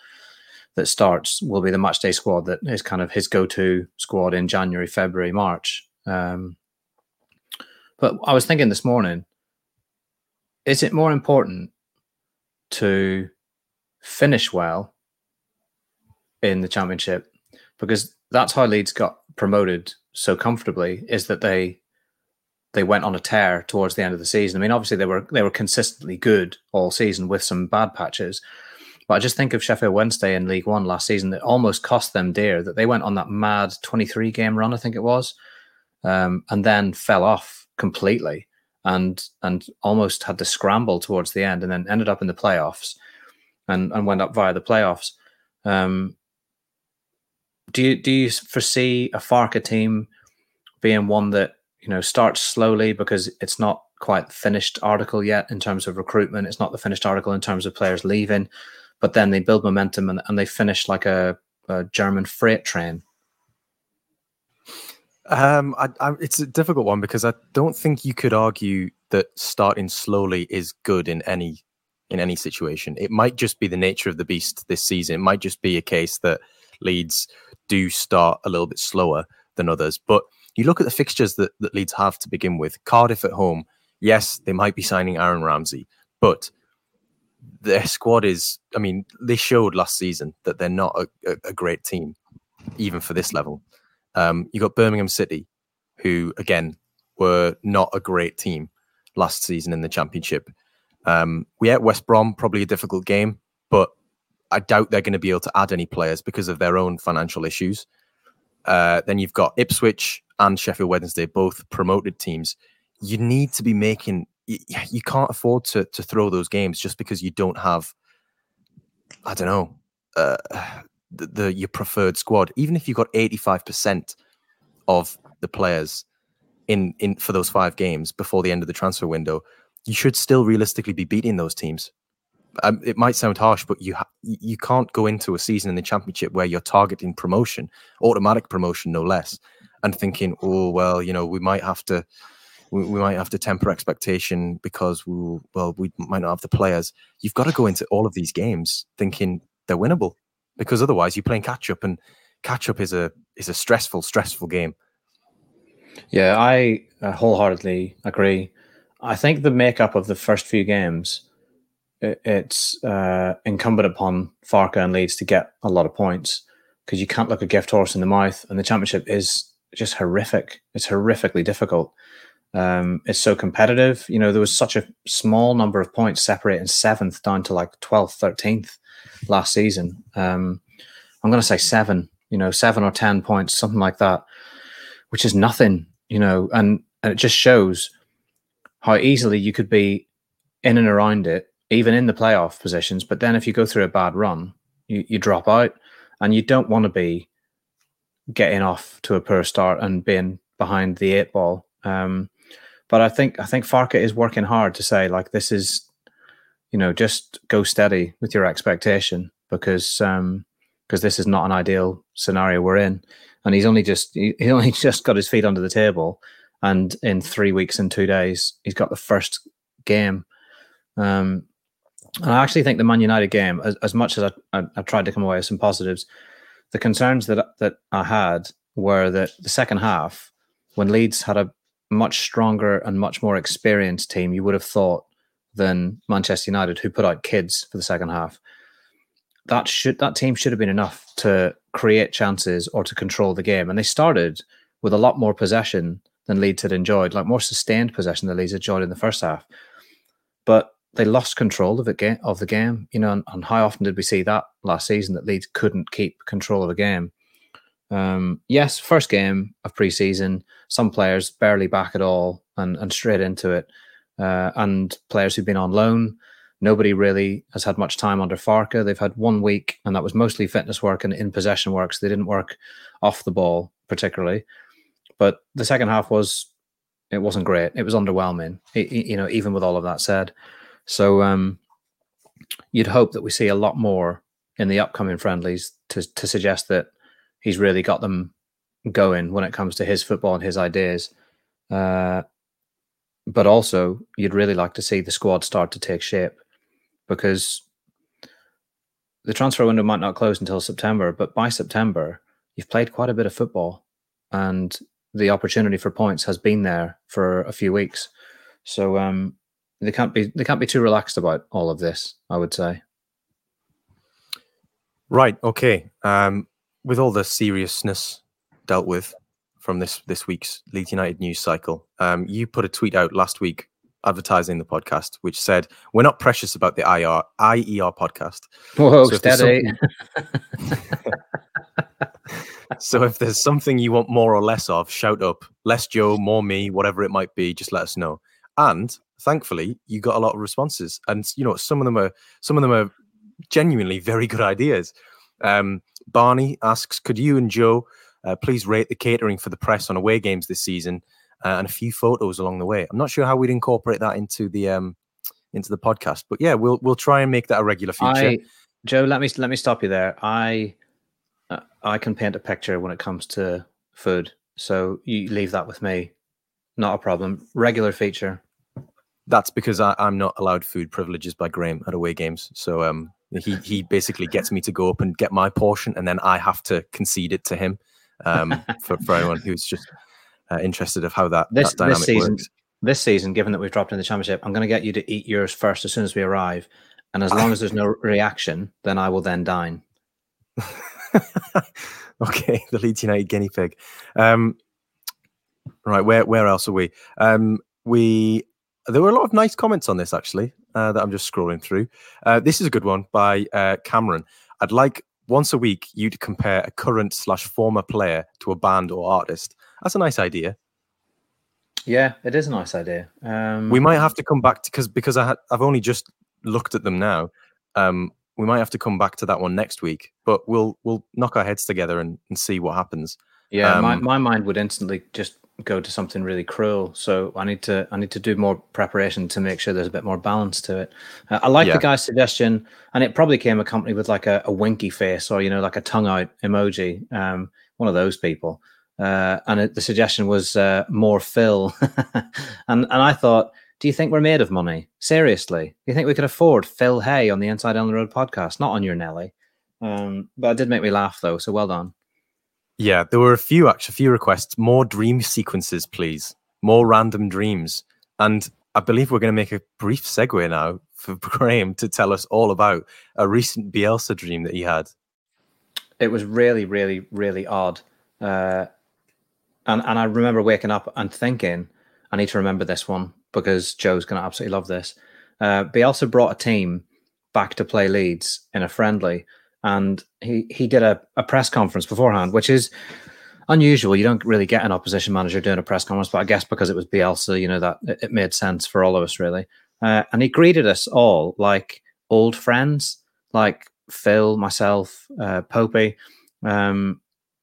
that starts will be the match day squad that is kind of his go-to squad in January, February, March. Um, but I was thinking this morning, is it more important to finish well in the championship because that's how Leeds got promoted so comfortably is that they they went on a tear towards the end of the season. I mean, obviously they were they were consistently good all season with some bad patches. But I just think of Sheffield Wednesday in League One last season that almost cost them dear. That they went on that mad 23 game run, I think it was, um, and then fell off completely and and almost had to scramble towards the end, and then ended up in the playoffs, and and went up via the playoffs. Um, do you do you foresee a Farke team being one that you know starts slowly because it's not quite finished article yet in terms of recruitment? It's not the finished article in terms of players leaving, but then they build momentum and, and they finish like a, a German freight train. Um, I, I, it's a difficult one because I don't think you could argue that starting slowly is good in any in any situation. It might just be the nature of the beast this season. It might just be a case that Leeds do start a little bit slower than others. But you look at the fixtures that, that Leeds have to begin with Cardiff at home. Yes, they might be signing Aaron Ramsey, but their squad is. I mean, they showed last season that they're not a, a, a great team, even for this level. Um, you got Birmingham City, who again were not a great team last season in the championship. Um, we had West Brom, probably a difficult game, but I doubt they're going to be able to add any players because of their own financial issues. Uh, then you've got Ipswich and Sheffield Wednesday, both promoted teams. You need to be making. You, you can't afford to to throw those games just because you don't have. I don't know. Uh, the, the your preferred squad, even if you've got eighty five percent of the players in in for those five games before the end of the transfer window, you should still realistically be beating those teams. Um, it might sound harsh, but you ha- you can't go into a season in the championship where you're targeting promotion, automatic promotion, no less, and thinking, oh well, you know, we might have to we might have to temper expectation because we well we might not have the players. You've got to go into all of these games thinking they're winnable, because otherwise you're playing catch up, and catch up is a is a stressful, stressful game. Yeah, I wholeheartedly agree. I think the makeup of the first few games, it, it's uh, incumbent upon Farke and Leeds to get a lot of points because you can't look a gift horse in the mouth, and the championship is just horrific. It's horrifically difficult. Um, it's so competitive. You know, there was such a small number of points separating seventh down to like 12th, 13th last season. Um, I'm going to say seven, you know, seven or 10 points, something like that, which is nothing, you know, and, and it just shows how easily you could be in and around it, even in the playoff positions. But then if you go through a bad run, you, you drop out and you don't want to be getting off to a poor start and being behind the eight ball. Um, but I think I think Farke is working hard to say like this is, you know, just go steady with your expectation because um, because this is not an ideal scenario we're in, and he's only just he, he only just got his feet under the table, and in three weeks and two days he's got the first game. Um, and I actually think the Man United game, as, as much as I, I, I tried to come away with some positives, the concerns that that I had were that the second half, when Leeds had a much stronger and much more experienced team, you would have thought than Manchester United, who put out kids for the second half. That should that team should have been enough to create chances or to control the game, and they started with a lot more possession than Leeds had enjoyed, like more sustained possession than Leeds had enjoyed in the first half. But they lost control of it game of the game. You know, and, and, how often did we see that last season that Leeds couldn't keep control of a game? Um, yes, first game of preseason, some players barely back at all and and straight into it, uh, and players who've been on loan. Nobody really has had much time under Farke. They've had one week, and that was mostly fitness work and in possession work. So they didn't work off the ball particularly. But the second half was it wasn't great. It was underwhelming. You know, even with all of that said. So um, you'd hope that we see a lot more in the upcoming friendlies to to suggest that he's really got them going when it comes to his football and his ideas. Uh, but also, you'd really like to see the squad start to take shape because the transfer window might not close until September, but by September, you've played quite a bit of football and the opportunity for points has been there for a few weeks. So um, they can't be they can't be too relaxed about all of this. I would say. Right. Okay. Um, with all the seriousness dealt with from this this week's Leeds United news cycle, um, you put a tweet out last week advertising the podcast, which said, "We're not precious about the IR IER podcast." Whoa, so steady. so if there's something you want more or less of, shout up. Less Joe, more me, whatever it might be. Just let us know. And thankfully, you got a lot of responses, and you know some of them are some of them are genuinely very good ideas. Um, Barney asks, could you and Joe uh, please rate the catering for the press on away games this season uh, and a few photos along the way? I'm not sure how we'd incorporate that into the um, into the podcast, but yeah, we'll we'll try and make that a regular feature. I, Joe, let me let me stop you there. I uh, I can paint a picture when it comes to food, so you leave that with me. Not a problem. Regular feature. That's because I, am not allowed food privileges by Graham at away games. So um, he he basically gets me to go up and get my portion, and then I have to concede it to him. Um, for for anyone who's just uh, interested of how that, this, that dynamic this season, works. This season, given that we've dropped in the championship, I'm going to get you to eat yours first as soon as we arrive, and as long as there's no reaction, then I will then dine. okay, the Leeds United guinea pig. Um, right, where where else are we? Um, we there were a lot of nice comments on this actually uh, that I'm just scrolling through. Uh, this is a good one by uh, Cameron. I'd like once a week you to compare a current slash former player to a band or artist. That's a nice idea. Yeah, it is a nice idea. Um, we might have to come back to because because I ha- I've only just looked at them now. Um, we might have to come back to that one next week, but we'll we'll knock our heads together and, and see what happens. Yeah, um, my, my mind would instantly just go to something really cruel. So I need to I need to do more preparation to make sure there's a bit more balance to it. Uh, I like yeah. the guy's suggestion, and it probably came accompanied with like a, a winky face or you know like a tongue out emoji. Um, one of those people. Uh, and it, the suggestion was uh, more Phil, and and I thought, do you think we're made of money? Seriously, do you think we could afford Phil Hay on the Inside Elland Road podcast? Not on your Nelly, um, but it did make me laugh though. So well done. Yeah, there were a few actually, a few requests. More dream sequences, please. More random dreams. And I believe we're going to make a brief segue now for Graham to tell us all about a recent Bielsa dream that he had. It was really, really, really odd. Uh, and and I remember waking up and thinking, I need to remember this one because Joe's going to absolutely love this. Uh, Bielsa brought a team back to play Leeds in a friendly and he he did a, a press conference beforehand, which is unusual. You don't really get an opposition manager doing a press conference, but I guess because it was Bielsa, you know that it, it made sense for all of us really. Uh, and he greeted us all like old friends, like Phil, myself, uh, Popey. Um,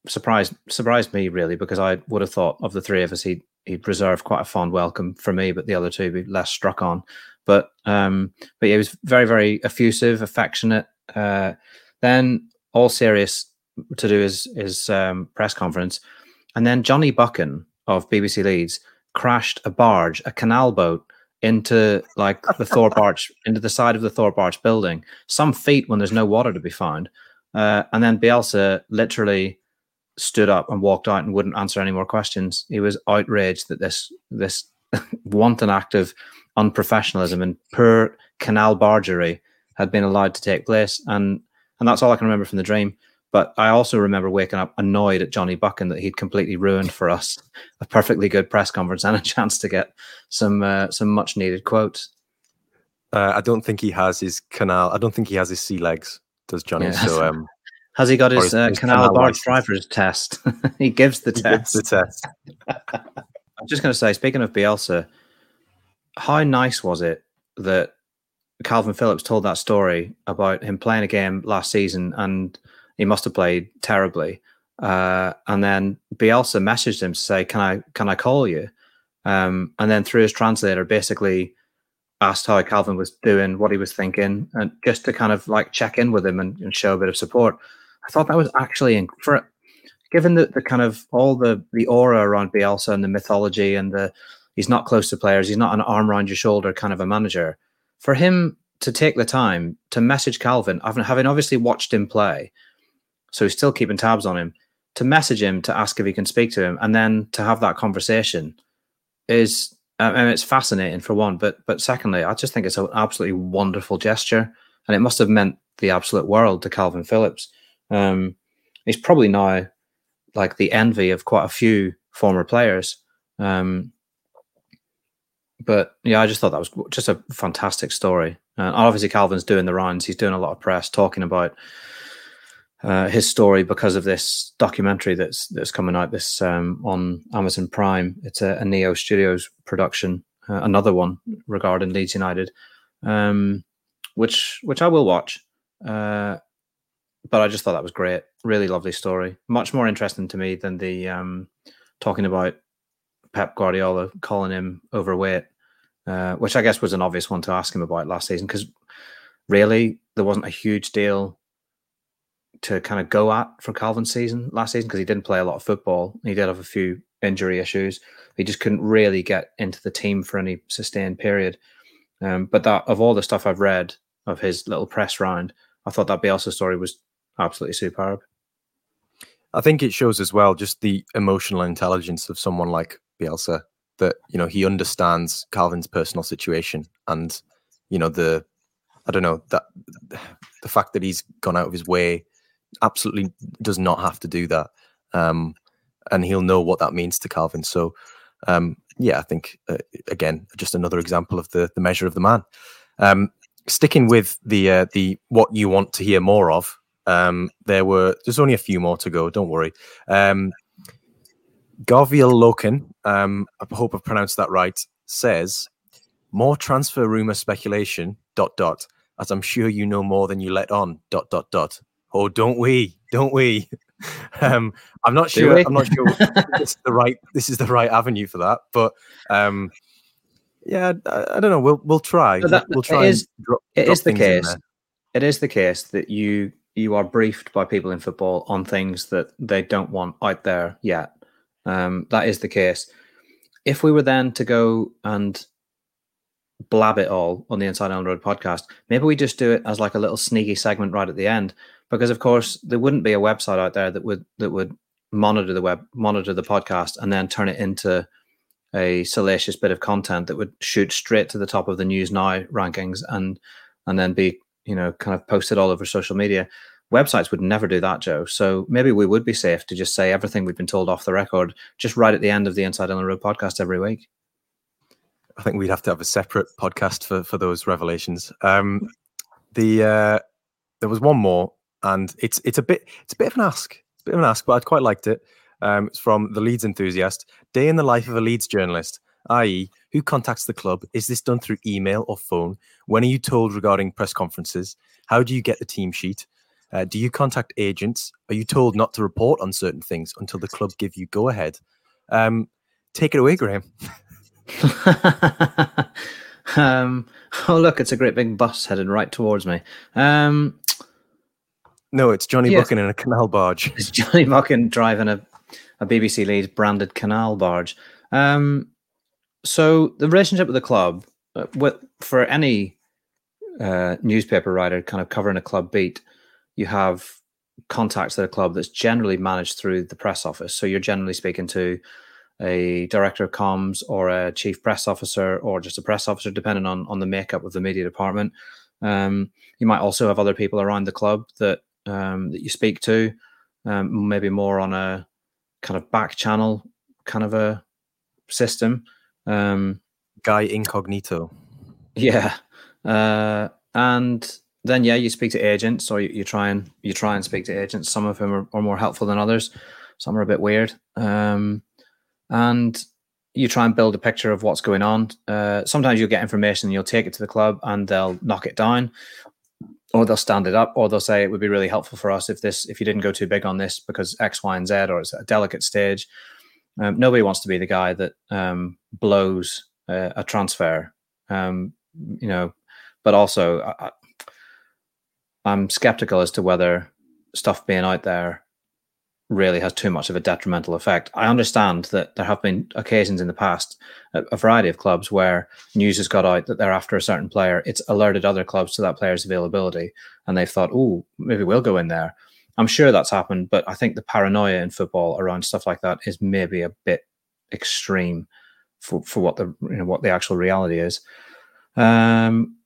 surprised surprised me really because I would have thought of the three of us he'd he'd reserved quite a fond welcome for me, but the other two be less struck on. But um, but yeah, he was very very effusive, affectionate. Uh, then, all serious to do his his um, press conference, and then Johnny Buchan of BBC Leeds crashed a barge, a canal boat, into like the Thorpe Arch, into the side of the Thorpe Arch building, some feet when there's no water to be found. Uh, and then Bielsa literally stood up and walked out and wouldn't answer any more questions. He was outraged that this this wanton act of unprofessionalism and poor canal bargery had been allowed to take place. And and that's all I can remember from the dream. But I also remember waking up annoyed at Johnny Buchan that he'd completely ruined for us a perfectly good press conference and a chance to get some uh, some much needed quotes. Uh, I don't think he has his canal. I don't think he has his sea legs. Does Johnny? Yeah. So um, has he got his, his, uh, his canal, canal barge driver's test? he gives the he test. Gives the test. I'm just going to say, speaking of Bielsa, how nice was it that Kalvin Phillips told that story about him playing a game last season and he must have played terribly. Uh, and then Bielsa messaged him to say, "Can I can I call you?" Um, and then through his translator, basically asked how Kalvin was doing, what he was thinking, and just to kind of like check in with him and, and show a bit of support. I thought that was actually for given the, the kind of all the the aura around Bielsa and the mythology and the he's not close to players, he's not an arm around your shoulder kind of a manager for him to take the time to message Kalvin, having obviously watched him play, so he's still keeping tabs on him, to message him to ask if he can speak to him, and then to have that conversation is, I mean, it's fascinating for one, but but secondly, I just think it's an absolutely wonderful gesture, and it must have meant the absolute world to Kalvin Phillips. Um, he's probably now like the envy of quite a few former players. Um, but yeah, I just thought that was just a fantastic story. Uh, obviously, Kalvin's doing the rounds. He's doing a lot of press talking about uh, his story because of this documentary that's that's coming out this um, on Amazon Prime. It's a, a Neo Studios production, uh, another one regarding Leeds United, um, which which I will watch. Uh, but I just thought that was great. Really lovely story. Much more interesting to me than the um, talking about Pep Guardiola calling him overweight, uh, which I guess was an obvious one to ask him about last season because really there wasn't a huge deal to kind of go at for Kalvin's season last season because he didn't play a lot of football. He did have a few injury issues. He just couldn't really get into the team for any sustained period. Um, but that of all the stuff I've read of his little press round, I thought that Bielsa story was absolutely superb. I think it shows as well just the emotional intelligence of someone like Bielsa that you know he understands Kalvin's personal situation and you know the I don't know that the fact that he's gone out of his way absolutely does not have to do that. Um, and he'll know what that means to Kalvin So, um, yeah, I think uh, again, just another example of the the measure of the man. Um, sticking with the uh, the what you want to hear more of, um, there were there's only a few more to go. Don't worry. Garviel Loken, um, I hope I've pronounced that right, says more transfer rumor speculation. Dot dot. As I'm sure you know more than you let on. Dot dot dot. Oh, don't we? Don't we? um, I'm not Do sure. we? I'm not sure this is the right. This is the right avenue for that. But um, yeah, I, I don't know. We'll we'll try. That- we'll try. is- drop, It drop is the case. It is the case that you you are briefed by people in football on things that they don't want out there yet. Um, that is the case. If we were then to go and blab it all on the Inside Elland Road podcast, maybe we just do it as like a little sneaky segment right at the end, because of course there wouldn't be a website out there that would that would monitor the web monitor the podcast and then turn it into a salacious bit of content that would shoot straight to the top of the news now rankings and and then be you know kind of posted all over social media websites would never do that joe so maybe we would be safe to just say everything we've been told off the record just right at the end of the inside Elland Road podcast every week I think we'd have to have a separate podcast for for those revelations. Um, the uh, there was one more, and it's it's a bit it's a bit of an ask, it's a bit of an ask, but I'd quite liked it. Um, it's from the Leeds enthusiast. Day in the life of a Leeds journalist, i.e., who contacts the club? Is this done through email or phone? When are you told regarding press conferences? How do you get the team sheet? Uh, do you contact agents? Are you told not to report on certain things until the club give you go ahead? Um, take it away, Graham. um oh look it's a great big bus headed right towards me um No, it's Johnny Yes. Buchan in a canal barge. It's Johnny Buchan driving a, a BBC Leeds branded canal barge. Um, so the relationship with the club, uh, with for any uh, newspaper writer kind of covering a club beat, you have contacts at a club that's generally managed through the press office. So you're generally speaking to a director of comms or a chief press officer or just a press officer, depending on on the makeup of the media department. Um, you might also have other people around the club that um, that you speak to, um, maybe more on a kind of back channel kind of a system. Um, Guy Incognito. yeah, uh, and then yeah, you speak to agents, or you, you try and you try and speak to agents. Some of them are, are more helpful than others. Some are a bit weird, um, and you try and build a picture of what's going on. Uh, sometimes you'll get information, and you'll take it to the club, and they'll knock it down, or they'll stand it up, or they'll say it would be really helpful for us if this if you didn't go too big on this because X, Y, and Z, or it's a delicate stage. Um, nobody wants to be the guy that um, blows uh, a transfer, um, you know. But also, I, I'm skeptical as to whether stuff being out there really has too much of a detrimental effect. I understand that there have been occasions in the past, a, variety of clubs where news has got out that they're after a certain player. It's alerted other clubs to that player's availability, and they've thought, "Oh, maybe we'll go in there." I'm sure that's happened, but I think the paranoia in football around stuff like that is maybe a bit extreme for, for what the you know what the actual reality is. Um,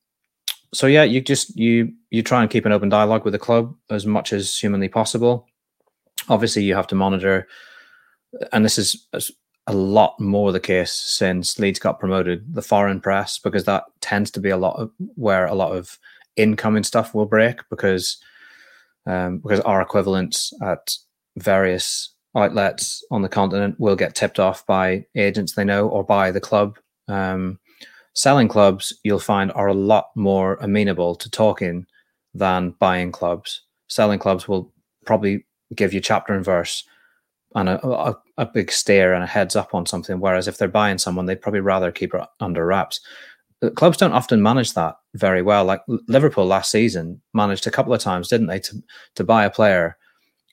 so yeah, you just you you try and keep an open dialogue with the club as much as humanly possible. Obviously, you have to monitor, and this is a lot more the case since Leeds got promoted. The foreign press, because that tends to be a lot of where a lot of incoming stuff will break because um, because our equivalents at various outlets on the continent will get tipped off by agents they know or by the club. Um, selling clubs, you'll find, are a lot more amenable to talking than buying clubs. Selling clubs will probably give you chapter and verse and a, a, a big stare and a heads up on something. Whereas if they're buying someone, they'd probably rather keep it under wraps. Clubs don't often manage that very well. Like Liverpool last season managed a couple of times, didn't they, to to buy a player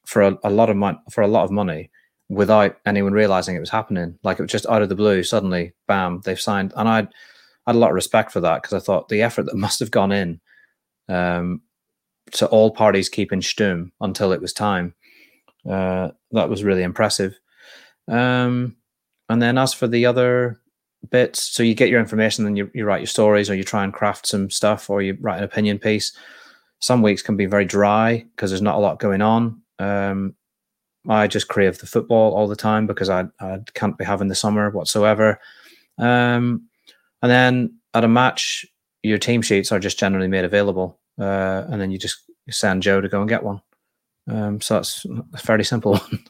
for a, a lot of money for a lot of money without anyone realizing it was happening. Like it was just out of the blue, suddenly, bam, they've signed. And I had a lot of respect for that because I thought the effort that must have gone in um, to all parties keeping stum until it was time. Uh, that was really impressive. Um, and then as for the other bits. So you get your information, then you, you write your stories, or you try and craft some stuff, or you write an opinion piece. Some weeks can be very dry because there's not a lot going on. Um, I just crave the football all the time because I, I can't be having the summer whatsoever. Um, and then at a match, your team sheets are just generally made available, uh, and then you just send Joe to go and get one. Um, so that's a fairly simple one.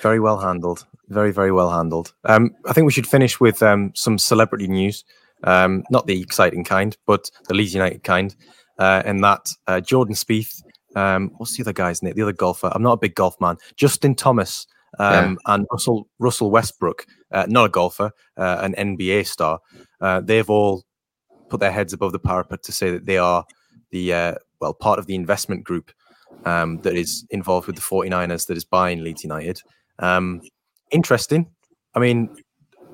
Very well handled. Very, very well handled. Um, I think we should finish with um, some celebrity news. Um, not the exciting kind, but the Leeds United kind. Uh, and that uh, Jordan Spieth, um, what's the other guy's name? The other golfer. I'm not a big golf man. Justin Thomas um, yeah. and Russell Russell Westbrook, uh, not a golfer, uh, an NBA star. Uh, they've all put their heads above the parapet to say that they are the uh, well part of the investment group um, that is involved with the 49ers that is buying Leeds United. Um, interesting. I mean,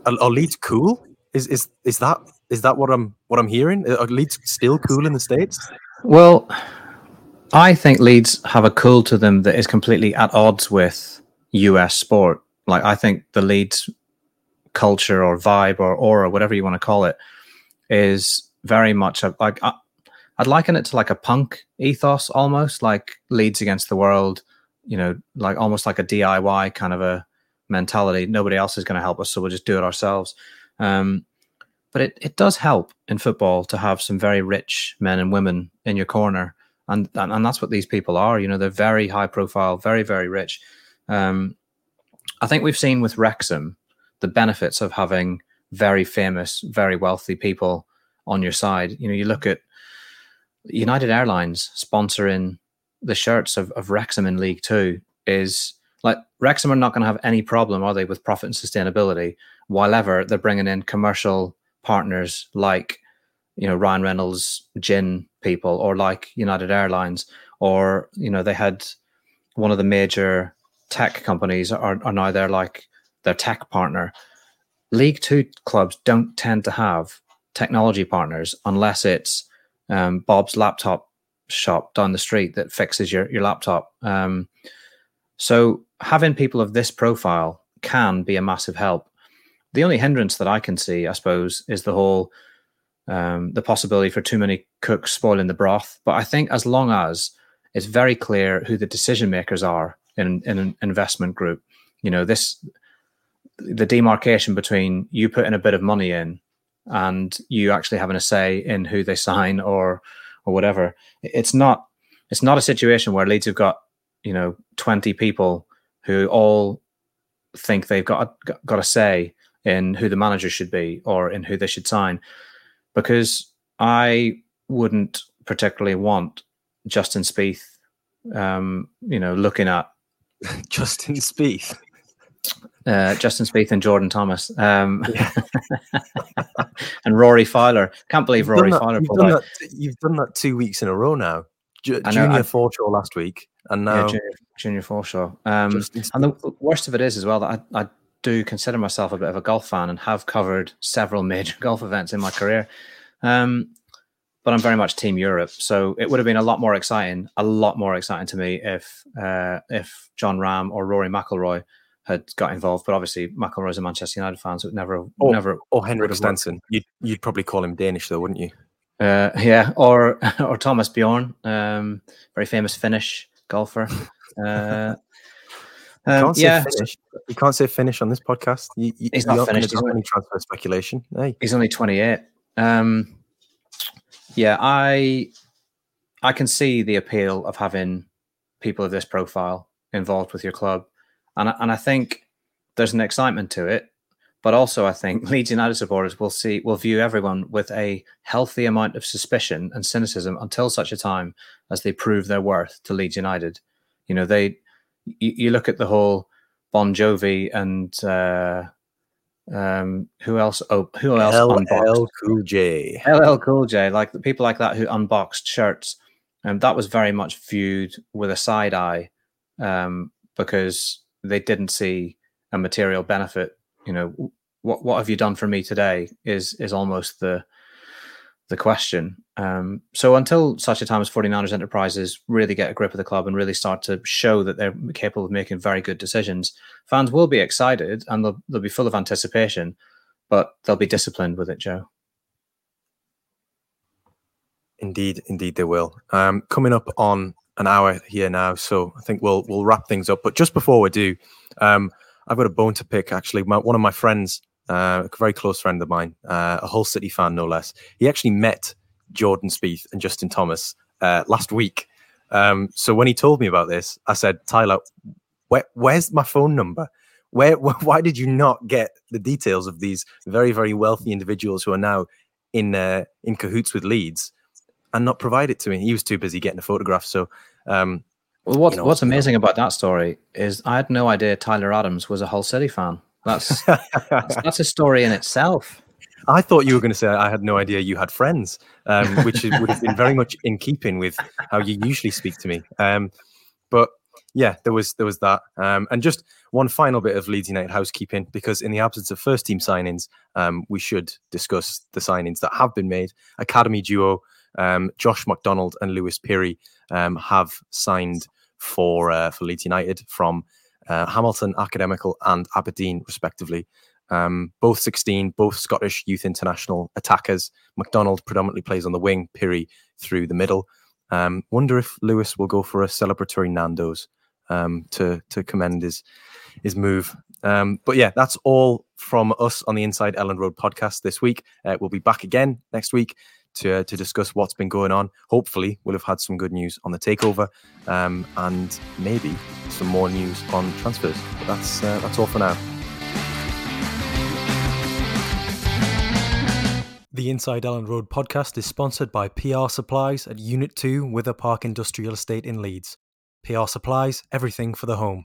are, Leeds cool? Is is is that is that what I'm what I'm hearing? Are Leeds still cool in the states? Well, I think Leeds have a cool to them that is completely at odds with US sport. Like I think the Leeds culture or vibe or aura, whatever you want to call it, is very much a, like I, I'd liken it to like a punk ethos almost, like Leeds against the world you know, like almost like a DIY kind of a mentality. Nobody else is going to help us, so we'll just do it ourselves. Um, but it, it does help in football to have some very rich men and women in your corner. And, and, and that's what these people are. You know, they're very high profile, very, very rich. Um, I think we've seen with Wrexham the benefits of having very famous, very wealthy people on your side. You know, you look at United Airlines sponsoring the shirts of, of Wrexham in League Two is like Wrexham are not going to have any problem, are they, with profit and sustainability? While ever they're bringing in commercial partners like you know Ryan Reynolds gin people or like United Airlines or you know they had one of the major tech companies are, are now they're like their tech partner. League Two clubs don't tend to have technology partners unless it's um, Bob's laptop shop down the street that fixes your your laptop. Um, so having people of this profile can be a massive help. The only hindrance that I can see, I suppose, is the whole um, the possibility for too many cooks spoiling the broth. But I think as long as it's very clear who the decision makers are in, in an investment group, you know, this the demarcation between you putting a bit of money in and you actually having a say in who they sign or or whatever. It's not it's not a situation where Leeds have got you know 20 people who all think they've got a, got a say in who the manager should be or in who they should sign because I wouldn't particularly want Justin Spieth um, you know looking at Justin Spieth uh, Justin Spieth and Jordan Thomas, um, and Rory Fowler. Can't believe Rory that, Fowler. You've done, that, you've done, that, two weeks in a row now. J- know, junior I, foreshore last week, and now yeah, junior, junior foreshore. Um, and the worst of it is as well that I, I do consider myself a bit of a golf fan and have covered several major golf events in my career. Um, but I'm very much Team Europe, so it would have been a lot more exciting, a lot more exciting to me if uh, if Jon Rahm or Rory McIlroy had got involved. But obviously, McIlroy's a Manchester United fan, so it never, or, never. Or Henrik Stenson. You'd, you'd probably call him Danish, though, wouldn't you? Uh, yeah, or or Thomas Bjorn, um, very famous Finnish golfer. Uh, um, you can't yeah, finish. You can't say finish on this podcast. You, you, he's not finished. He's any transfer speculation. Hey. He's only twenty eight. Um, yeah, I I can see the appeal of having people of this profile involved with your club and I, and I think there's an excitement to it. But also, I think Leeds United supporters will see will view everyone with a healthy amount of suspicion and cynicism until such a time as they prove their worth to Leeds United. You know, they you, you look at the whole Bon Jovi and uh, um, who else? Oh, who else? LL Cool J. LL Cool J. Like the people like that who unboxed shirts, and um, that was very much viewed with a side eye um, because they didn't see a material benefit. You know, what what have you done for me today? Is is almost the the question. Um, so until such a time as 49ers Enterprises really get a grip of the club and really start to show that they're capable of making very good decisions, fans will be excited and they'll, they'll be full of anticipation. but they'll be disciplined with it, Joe. Indeed, indeed, they will. Um, coming up on an hour here now, so I think we'll we'll wrap things up. But just before we do, um, I've got a bone to pick. Actually, my, one of my friends, uh, a very close friend of mine, uh, a Hull City fan no less, he actually met Jordan Spieth and Justin Thomas uh, last week. Um, so when he told me about this, I said, Tyler, where, where's my phone number? Where, why did you not get the details of these very, very wealthy individuals who are now in uh, in cahoots with Leeds and not provide it to me? He was too busy getting a photograph. So, um, well, what, you know, what's amazing about that story is I had no idea Tyler Adams was a Hull City fan. That's that's, that's a story in itself. I thought you were going to say I had no idea you had friends, um, which would have been very much in keeping with how you usually speak to me. Um, but yeah, there was there was that, um, and just one final bit of Leeds United housekeeping because in the absence of first team signings, um, we should discuss the signings that have been made. Academy duo um, Josh McDonald and Lewis Pirrie um, have signed for uh, for Leeds United from uh, Hamilton Academical and Aberdeen, respectively. Um, both 16, both Scottish youth international attackers. McDonald predominantly plays on the wing, Pirrie through the middle. Um, wonder if Lewis will go for a celebratory Nando's um, to to commend his his move. Um, but yeah, that's all from us on the Inside Elland Road podcast this week. Uh, we'll be back again next week to uh, to discuss what's been going on. Hopefully, we'll have had some good news on the takeover um, and maybe some more news on transfers. But that's uh, that's all for now. The Inside Elland Road podcast is sponsored by PR Supplies at Unit 2 Wither Park Industrial Estate in Leeds. PR Supplies, everything for the home.